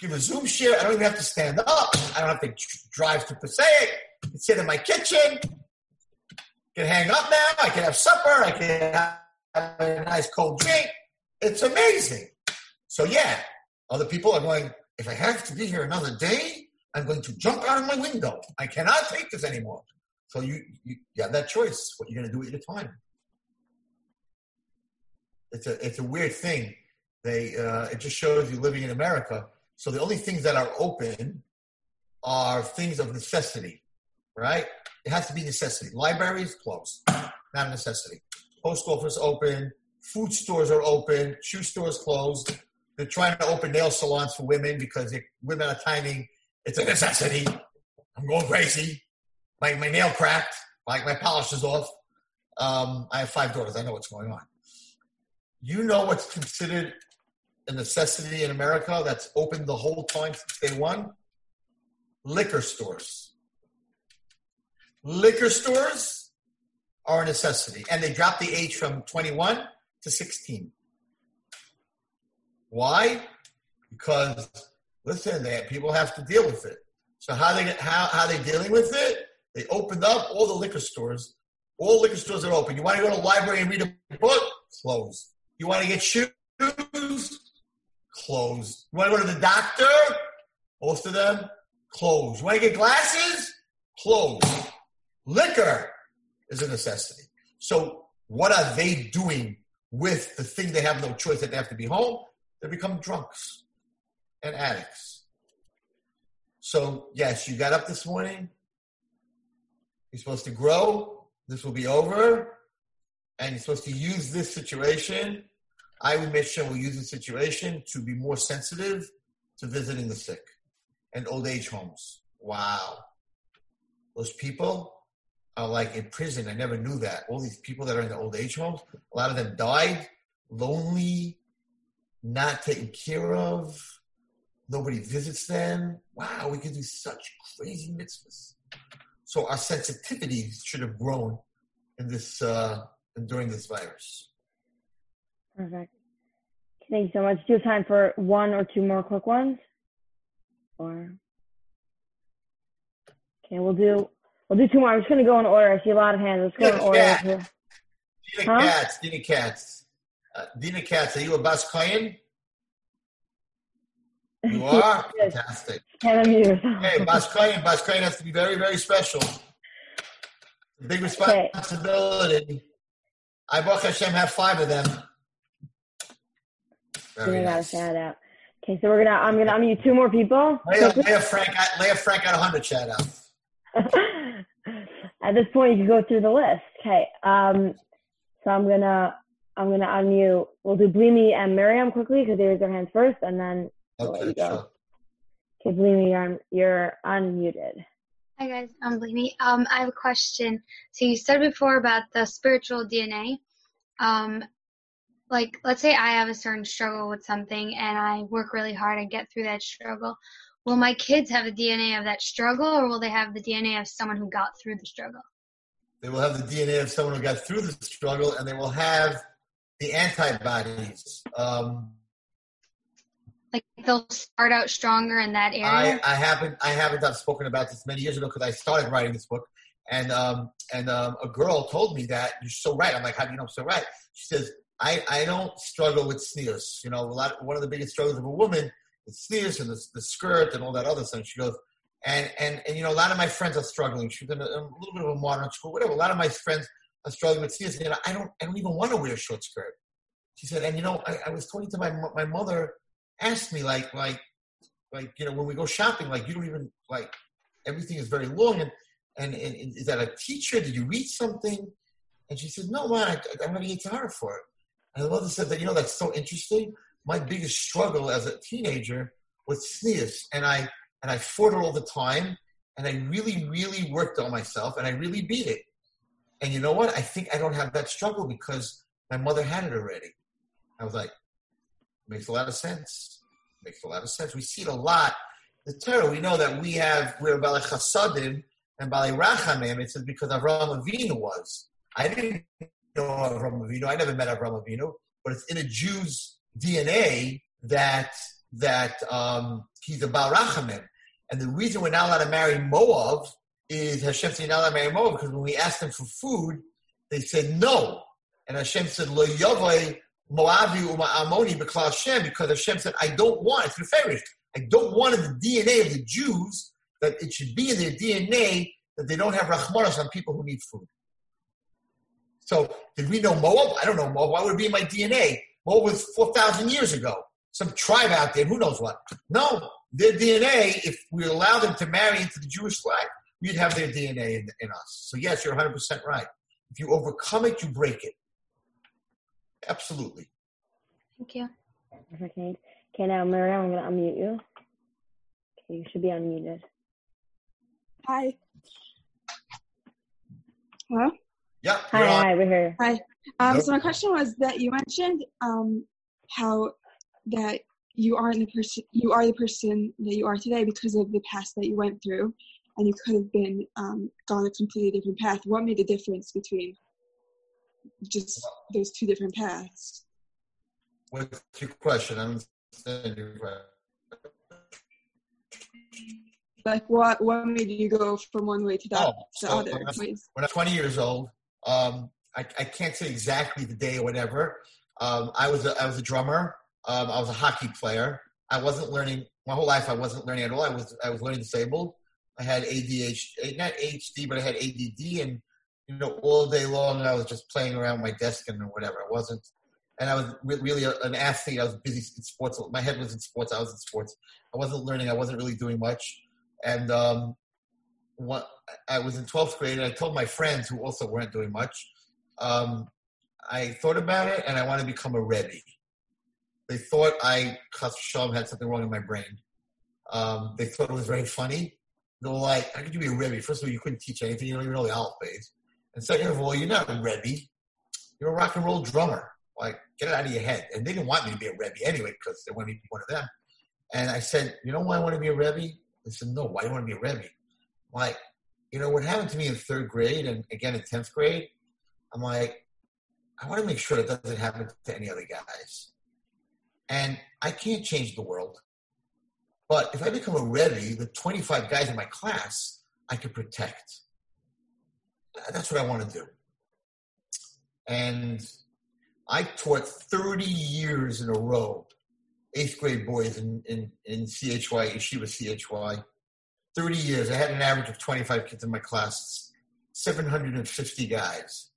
Give a Zoom shiur. I don't even have to stand up. I don't have to drive to Passaic. I can sit in my kitchen. I can hang up now. I can have supper. I can have a nice cold drink. It's amazing. So yeah, other people are going, if I have to be here another day, I'm going to jump out of my window. I cannot take this anymore. So you, you, you have that choice. What you're going to do with your time. It's a it's a weird thing. They uh, it just shows you living in America. So the only things that are open are things of necessity, right? It has to be necessity. Libraries closed, not a necessity. Post office open, food stores are open, shoe stores closed. They're trying to open nail salons for women because women are timing. It's a necessity. I'm going crazy. My, my nail cracked. My, my polish is off. Um, I have five daughters. I know what's going on. You know what's considered a necessity in America that's open the whole time since day one? Liquor stores. Liquor stores are a necessity, and they dropped the age from 21 to 16. Why? Because listen, they, people have to deal with it. So how they how how they dealing with it? They opened up all the liquor stores. All liquor stores are open. You want to go to the library and read a book? Closed. You want to get shoes? Closed. You want to go to the doctor? Most of them closed. You want to get glasses? Closed. Liquor is a necessity. So what are they doing with the thing they have no choice that they have to be home? They become drunks and addicts. So yes, you got up this morning. You're supposed to grow. This will be over. And you're supposed to use this situation. I would make sure we use the situation to be more sensitive to visiting the sick and old age homes. Wow. Those people are like in prison. I never knew that. All these people that are in the old age homes, a lot of them died lonely, not taken care of. Nobody visits them. Wow, we could do such crazy mitzvahs. So our sensitivity should have grown in this uh, during this virus. Perfect. Thank you so much. Do you have time for one or two more quick ones? Or okay, we'll do we'll do two more. I'm just gonna go in order. I see a lot of hands. Let's go in order. Dina Huh? Katz, Dina Katz. Uh, Dina Katz, are you a Bas Kohen? <laughs> You are? Yes. Fantastic. Can't unmute yourself. Hey, Bas Kohen, Bas Kohen has to be very, very special. Big responsibility. I, Baruch Hashem, have five of them. Very I gotta nice. shout out. Okay, so we're gonna I'm gonna unmute two more people. Leah, Leah <laughs> Frank, got- Leah Frank got a 100 shout outs. <laughs> At this point, you can go through the list. Okay. Um, so I'm gonna I'm gonna unmute. We'll do Bleemy and Miriam quickly because they raised their hands first, and then I'll let Okay, you go. sure. okay, Bleemy, you're you're unmuted. Hi guys, I'm Blamey. Um, I have a question. So you said before about the spiritual DNA. Um, like, let's say I have a certain struggle with something and I work really hard and get through that struggle. Will my kids have the DNA of that struggle, or will they have the DNA of someone who got through the struggle? They will have the DNA of someone who got through the struggle, and they will have the antibodies. Um, Like they'll start out stronger in that area. I, I haven't I haven't I've spoken about this many years ago because I started writing this book, and um, and um, a girl told me that you're so right. I'm like, how do you know I'm so right? She says, I, I don't struggle with sneers. You know, a lot one of the biggest struggles of a woman is sneers and the, the skirt and all that other stuff. She goes, and and and you know, a lot of my friends are struggling. She's in a, a little bit of a modern school, whatever. A lot of my friends are struggling with sneers. And I don't I don't even want to wear a short skirt. She said, and you know, I, I was talking to my my mother asked me like like like you know when we go shopping like you don't even like everything is very long and and, and, is that a teacher did you read something and she said no man I, i'm going to get tired for it and the mother said that you know that's so interesting my biggest struggle as a teenager was sneeze and i and i fought it all the time and i really really worked on myself and i really beat it and you know what i think i don't have that struggle because my mother had it already i was like makes a lot of sense. Makes a lot of sense. We see it a lot. The Torah, we know that we have we're Baalei Chasadim and Baalei Rachamim. It says because Avraham Avinu was. I didn't Avraham Avinu. I never met Avraham Avinu, but it's in a Jew's DNA that that um, he's a Baal Rachamim. And the reason we're not allowed to marry Moab is Hashem said not allowed to marry Moab because when we asked them for food, they said no. And Hashem said, Lo Yavai Moavi Uma Amoni Hashem, because Hashem said, I don't want, it's Neferish, I don't want in the DNA of the Jews that it should be in their DNA that they don't have rachmanus on people who need food. So, did we know Moab? I don't know Moab. Why would it be in my DNA? Moab was 4,000 years ago. Some tribe out there, who knows what. No, their DNA, if we allow them to marry into the Jewish flag, we'd have their DNA in, in us. So yes, you're 100% right. If you overcome it, you break it. Absolutely. Thank you. Okay. Okay, now Miriam, I'm gonna unmute you. Okay, you should be unmuted. Hi. Hello? Yeah. Hi, hi, we're here. Hi. Um, Nope. So my question was that you mentioned um, how that you aren't the person you are the person that you are today because of the past that you went through, and you could have been um, gone a completely different path. What made the difference between just those two different paths? What's your question? I don't understand your question. Like what what made you go from one way to the, Oh, the so other when I was- when I was 20 years old, um, I, I can't say exactly the day or whatever. Um, I was a, I was a drummer. Um, I was a hockey player. I wasn't learning my whole life. I wasn't learning at all. I was I was learning disabled. I had ADHD, not HD, but I had ADD, and you know, all day long I was just playing around my desk and whatever. I wasn't, and I was re- really a, an athlete. I was busy in sports. My head was in sports. I was in sports. I wasn't learning. I wasn't really doing much, and um, what I was in 12th grade, and I told my friends who also weren't doing much. Um, I thought about it, and I want to become a rebbe. They thought I, Shalom, had something wrong in my brain. Um, they thought it was very funny. They were like, "How could you be a rebbe? First of all, you couldn't teach anything. You don't even know the alphabets. And second of all, you're not a rebbe. You're a rock and roll drummer. Like, get it out of your head." And they didn't want me to be a rebbe anyway because they wanted me to be one of them. And I said, "You know why I want to be a rebbe?" They said, "No, why do you want to be a rebbe?" Like, you know, what happened to me in third grade and again in 10th grade, I'm like, I want to make sure it doesn't happen to any other guys. And I can't change the world. But if I become a Rebbe, the 25 guys in my class, I could protect. That's what I want to do. And I taught 30 years in a row, eighth grade boys in, in, in CHY, Yeshiva CHY. 30 years. I had an average of 25 kids in my class, 750 guys.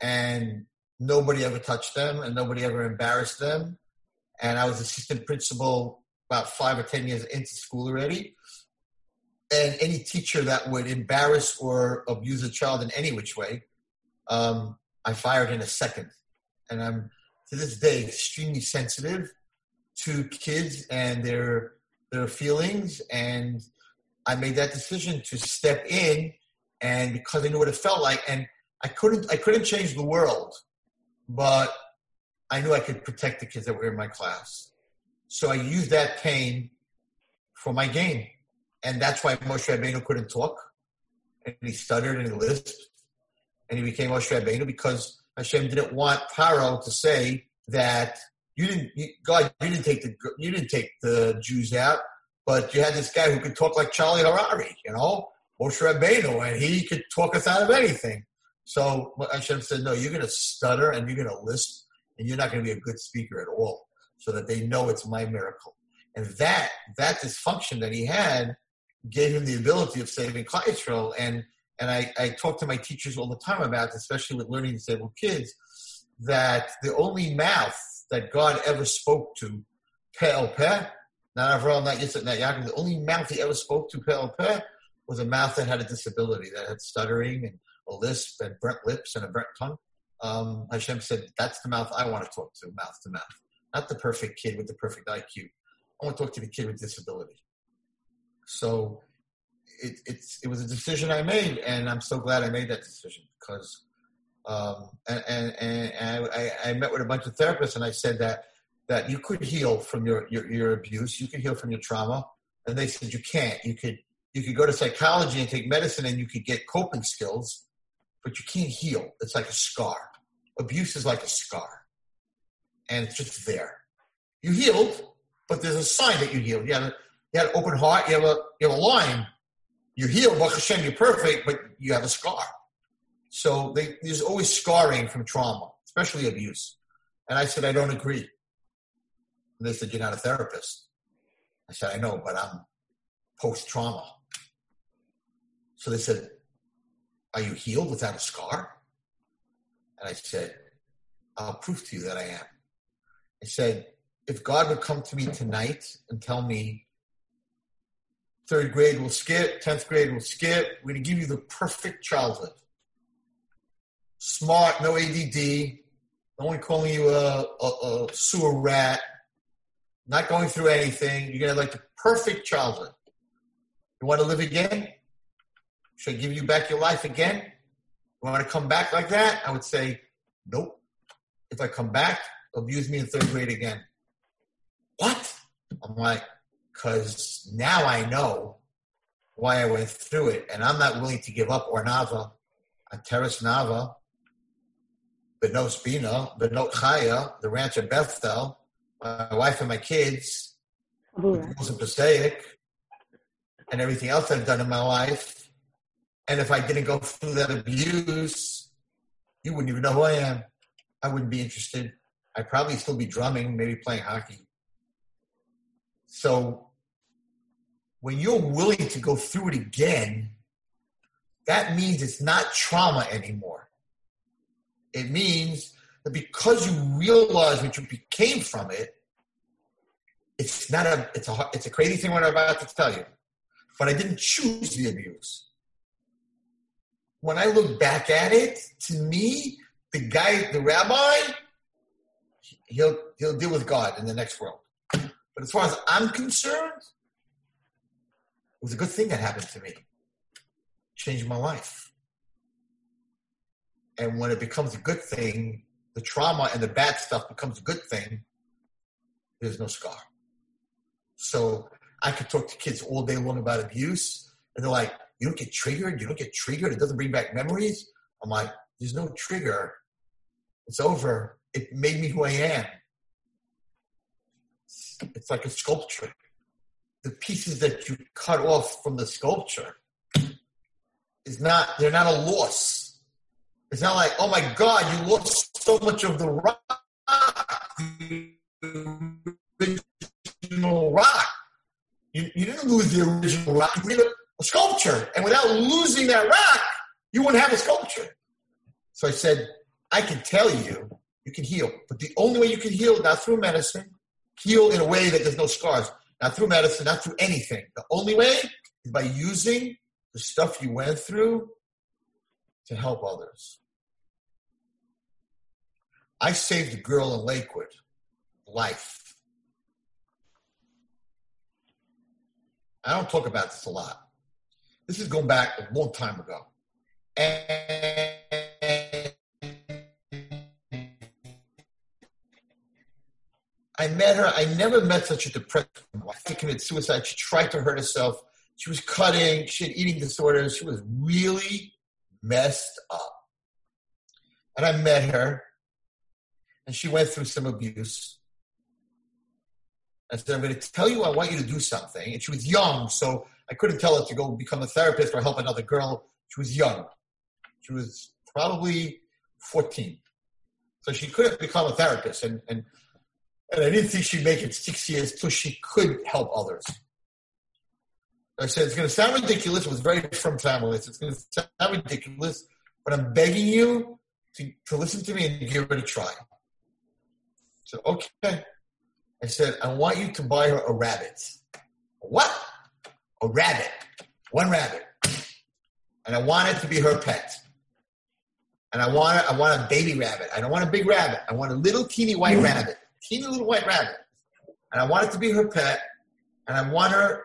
And nobody ever touched them and nobody ever embarrassed them. And I was assistant principal about five or 10 years into school already. And any teacher that would embarrass or abuse a child in any which way, um, I fired in a second. And I'm to this day extremely sensitive to kids and their their feelings and I made that decision to step in, and because I knew what it felt like, and I couldn't, I couldn't change the world, but I knew I could protect the kids that were in my class. So I used that pain for my gain, and that's why Moshe Rabbeinu couldn't talk, and he stuttered and he lisped, and he became Moshe Rabbeinu because Hashem didn't want Paro to say that you didn't, you, God, you didn't take the, you didn't take the Jews out but you had this guy who could talk like Charlie Harary, you know, Moshe Rabbeinu, and he could talk us out of anything. So Hashem said, no, you're going to stutter and you're going to lisp, and you're not going to be a good speaker at all, so that they know it's my miracle. And that that dysfunction that he had gave him the ability of saving Klal. And and I, I talk to my teachers all the time about, especially with learning disabled kids, that the only mouth that God ever spoke to, peh el peh, not Avraham, not Yitzhak, not Yaakov. The only mouth he ever spoke to, was a mouth that had a disability, that had stuttering and a lisp and burnt lips and a burnt tongue. Um, Hashem said, that's the mouth I want to talk to, mouth to mouth. Not the perfect kid with the perfect IQ. I want to talk to the kid with disability. So it, it's, it was a decision I made, and I'm so glad I made that decision because um, and, and, and I, I met with a bunch of therapists, and I said that that you could heal from your, your, your abuse, you could heal from your trauma, and they said you can't. You could you could go to psychology and take medicine, and you could get coping skills, but you can't heal. It's like a scar. Abuse is like a scar, and it's just there. You healed, but there's a sign that you healed. You had, a, you had an open heart. You have a you have a line. You healed, Baruch Hashem, you're perfect, but you have a scar. So they, there's always scarring from trauma, especially abuse. And I said, I don't agree. And they said, You're not a therapist. I said, I know, but I'm post trauma. So they said, Are you healed without a scar? And I said, I'll prove to you that I am. I said, If God would come to me tonight and tell me Third grade will skip. Tenth grade will skip. We're going to give you the perfect childhood. Smart, no ADD. No one calling you a, a, a sewer rat. Not going through anything. You're going to like the perfect childhood. You want to live again? Should I give you back your life again? You want to come back like that? I would say, nope. If I come back, abuse me in third grade again. What? I'm like, because now I know why I went through it, and I'm not willing to give up Ornava, Ateres Naava, Benot Spina, Benot Chaya, the ranch at Bethel, my wife and my kids, Joseph Passaic, and everything else I've done in my life. And if I didn't go through that abuse, you wouldn't even know who I am. I wouldn't be interested. I'd probably still be drumming, maybe playing hockey. So when you're willing to go through it again, that means it's not trauma anymore. It means because you realize what you became from it, it's not a it's a it's a crazy thing what I'm about to tell you. But I didn't choose the abuse. When I look back at it, to me, the guy, the rabbi, he'll he'll deal with God in the next world. But as far as I'm concerned, it was a good thing that happened to me. Changed my life. And when it becomes a good thing, the trauma and the bad stuff becomes a good thing, there's no scar. So I could talk to kids all day long about abuse, and they're like, You don't get triggered? You don't get triggered? It doesn't bring back memories? I'm like, There's no trigger. It's over. It made me who I am. It's like a sculpture. The pieces that you cut off from the sculpture is not, they're not a loss. It's not like, oh my God, you lost so much of the rock, the original rock. You, you didn't lose the original rock, you made a sculpture. And without losing that rock, you wouldn't have a sculpture. So I said, I can tell you, you can heal. But the only way you can heal, not through medicine, heal in a way that there's no scars, not through medicine, not through anything. The only way is by using the stuff you went through to help others. I saved a girl in Lakewood life. I don't talk about this a lot. This is going back a long time ago. And I met her. I never met such a depressed woman. She committed suicide. She tried to hurt herself. She was cutting. She had eating disorders. She was really messed up. And I met her, and she went through some abuse. I said, I'm going to tell you, I want you to do something. And she was young, so I couldn't tell her to go become a therapist or help another girl. She was young. She was probably 14. So she couldn't become a therapist. And, and and I didn't think she'd make it six years till she could help others. I said, it's going to sound ridiculous. It was very frum family. It's going to sound ridiculous, but I'm begging you to, to listen to me and give it a try. So, okay. I said, I want you to buy her a rabbit. What? A rabbit. One rabbit. And I want it to be her pet. And I want, a, I want a baby rabbit. I don't want a big rabbit. I want a little teeny white mm. rabbit teeny little white rabbit. And I want it to be her pet, and I want her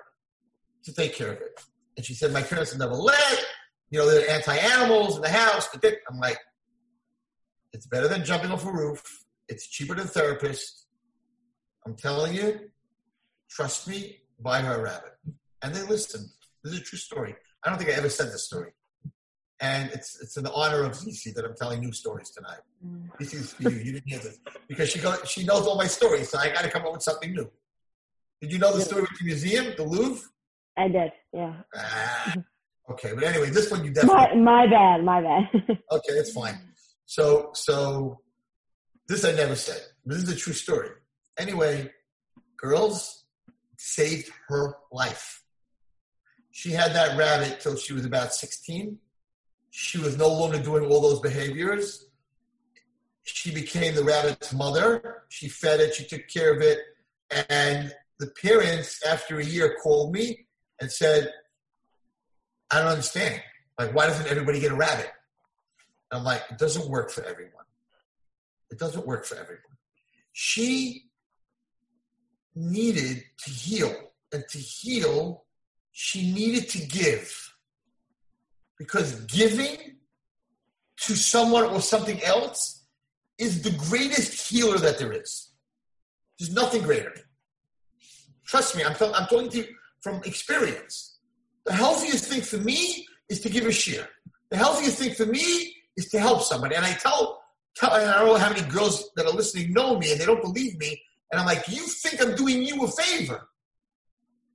to take care of it. And she said, My parents have never let, you know, they're anti animals in the house. I'm like, It's better than jumping off a roof. It's cheaper than therapist. I'm telling you, trust me, buy her a rabbit. And they listened. This is a true story. I don't think I ever said this story. And it's it's in the honor of Zizi that I'm telling new stories tonight. Mm. This is for you. You didn't hear this because she got, she knows all my stories, so I got to come up with something new. Did you know the story with the museum, the Louvre? I did. Yeah. Ah, okay, but anyway, this one you definitely. My, my bad. My bad. <laughs> okay, it's fine. So so this I never said. This is a true story. Anyway, girls saved her life. She had that rabbit till she was about 16 she was no longer doing all those behaviors. She became the rabbit's mother. She fed it, she took care of it. And the parents, after a year, called me and said, I don't understand. Like, why doesn't everybody get a rabbit? And I'm like, it doesn't work for everyone. It doesn't work for everyone. She needed to heal. And to heal, she needed to give. Because giving to someone or something else is the greatest healer that there is. There's nothing greater. Trust me, I'm, I'm talking to you from experience. The healthiest thing for me is to give a shiur. The healthiest thing for me is to help somebody. And I tell, tell I don't know how many girls that are listening know me and they don't believe me. And I'm like, you think I'm doing you a favor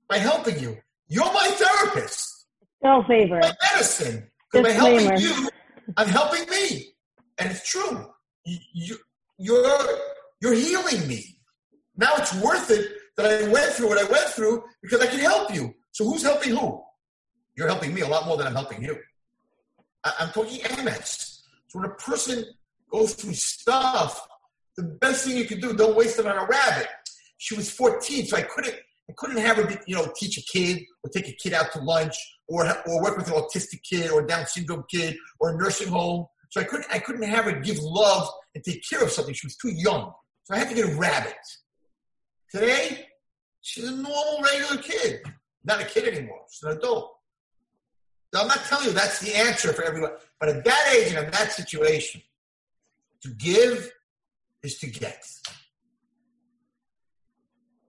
by helping you? You're my therapist. No favor. My medicine. Because by helping you, I'm helping me. And it's true. You, you, you're, you're healing me. Now it's worth it that I went through what I went through because I can help you. So who's helping who? You're helping me a lot more than I'm helping you. I, am talking MS. So when a person goes through stuff, the best thing you can do, don't waste it on a rabbit. She was 14, so I couldn't I couldn't have her, you know, teach a kid or take a kid out to lunch or or work with an autistic kid or Down syndrome kid or a nursing home. So I couldn't I couldn't have her give love and take care of something. She was too young. So I had to get a rabbit. Today, she's a normal, regular kid. Not a kid anymore. She's an adult. Now, I'm not telling you that's the answer for everyone, but at that age and in that situation, to give is to get.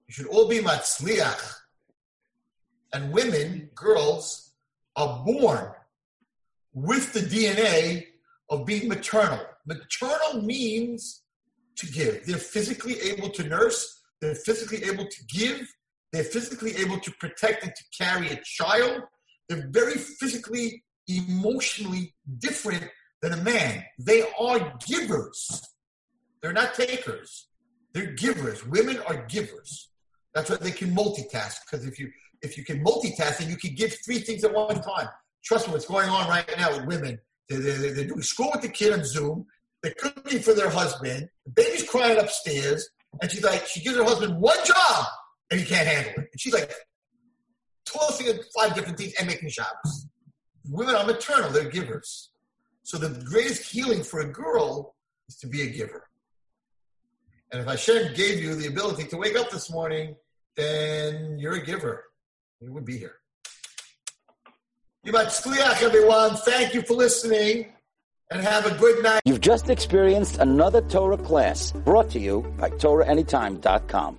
You should all be matzliach. And women, girls, are born with the DNA of being maternal. Maternal means to give. They're physically able to nurse, they're physically able to give, they're physically able to protect and to carry a child. They're very physically, emotionally different than a man. They are givers. They're not takers. They're givers. Women are givers. That's why they can multitask. Because if you if you can multitask, then you can give three things at one time. Trust me, what's going on right now with women? They're, they're, they're doing school with the kid on Zoom. They're cooking for their husband. The baby's crying upstairs, and she's like, she gives her husband one job, and he can't handle it. And she's like, tossing five different things and making showers. Women are maternal; they're givers. So the greatest healing for a girl is to be a giver. And if Hashem gave you the ability to wake up this morning, then you're a giver. You would be here. everyone. Thank you for listening and have a good night. You've just experienced another Torah class brought to you by TorahAnytime.com.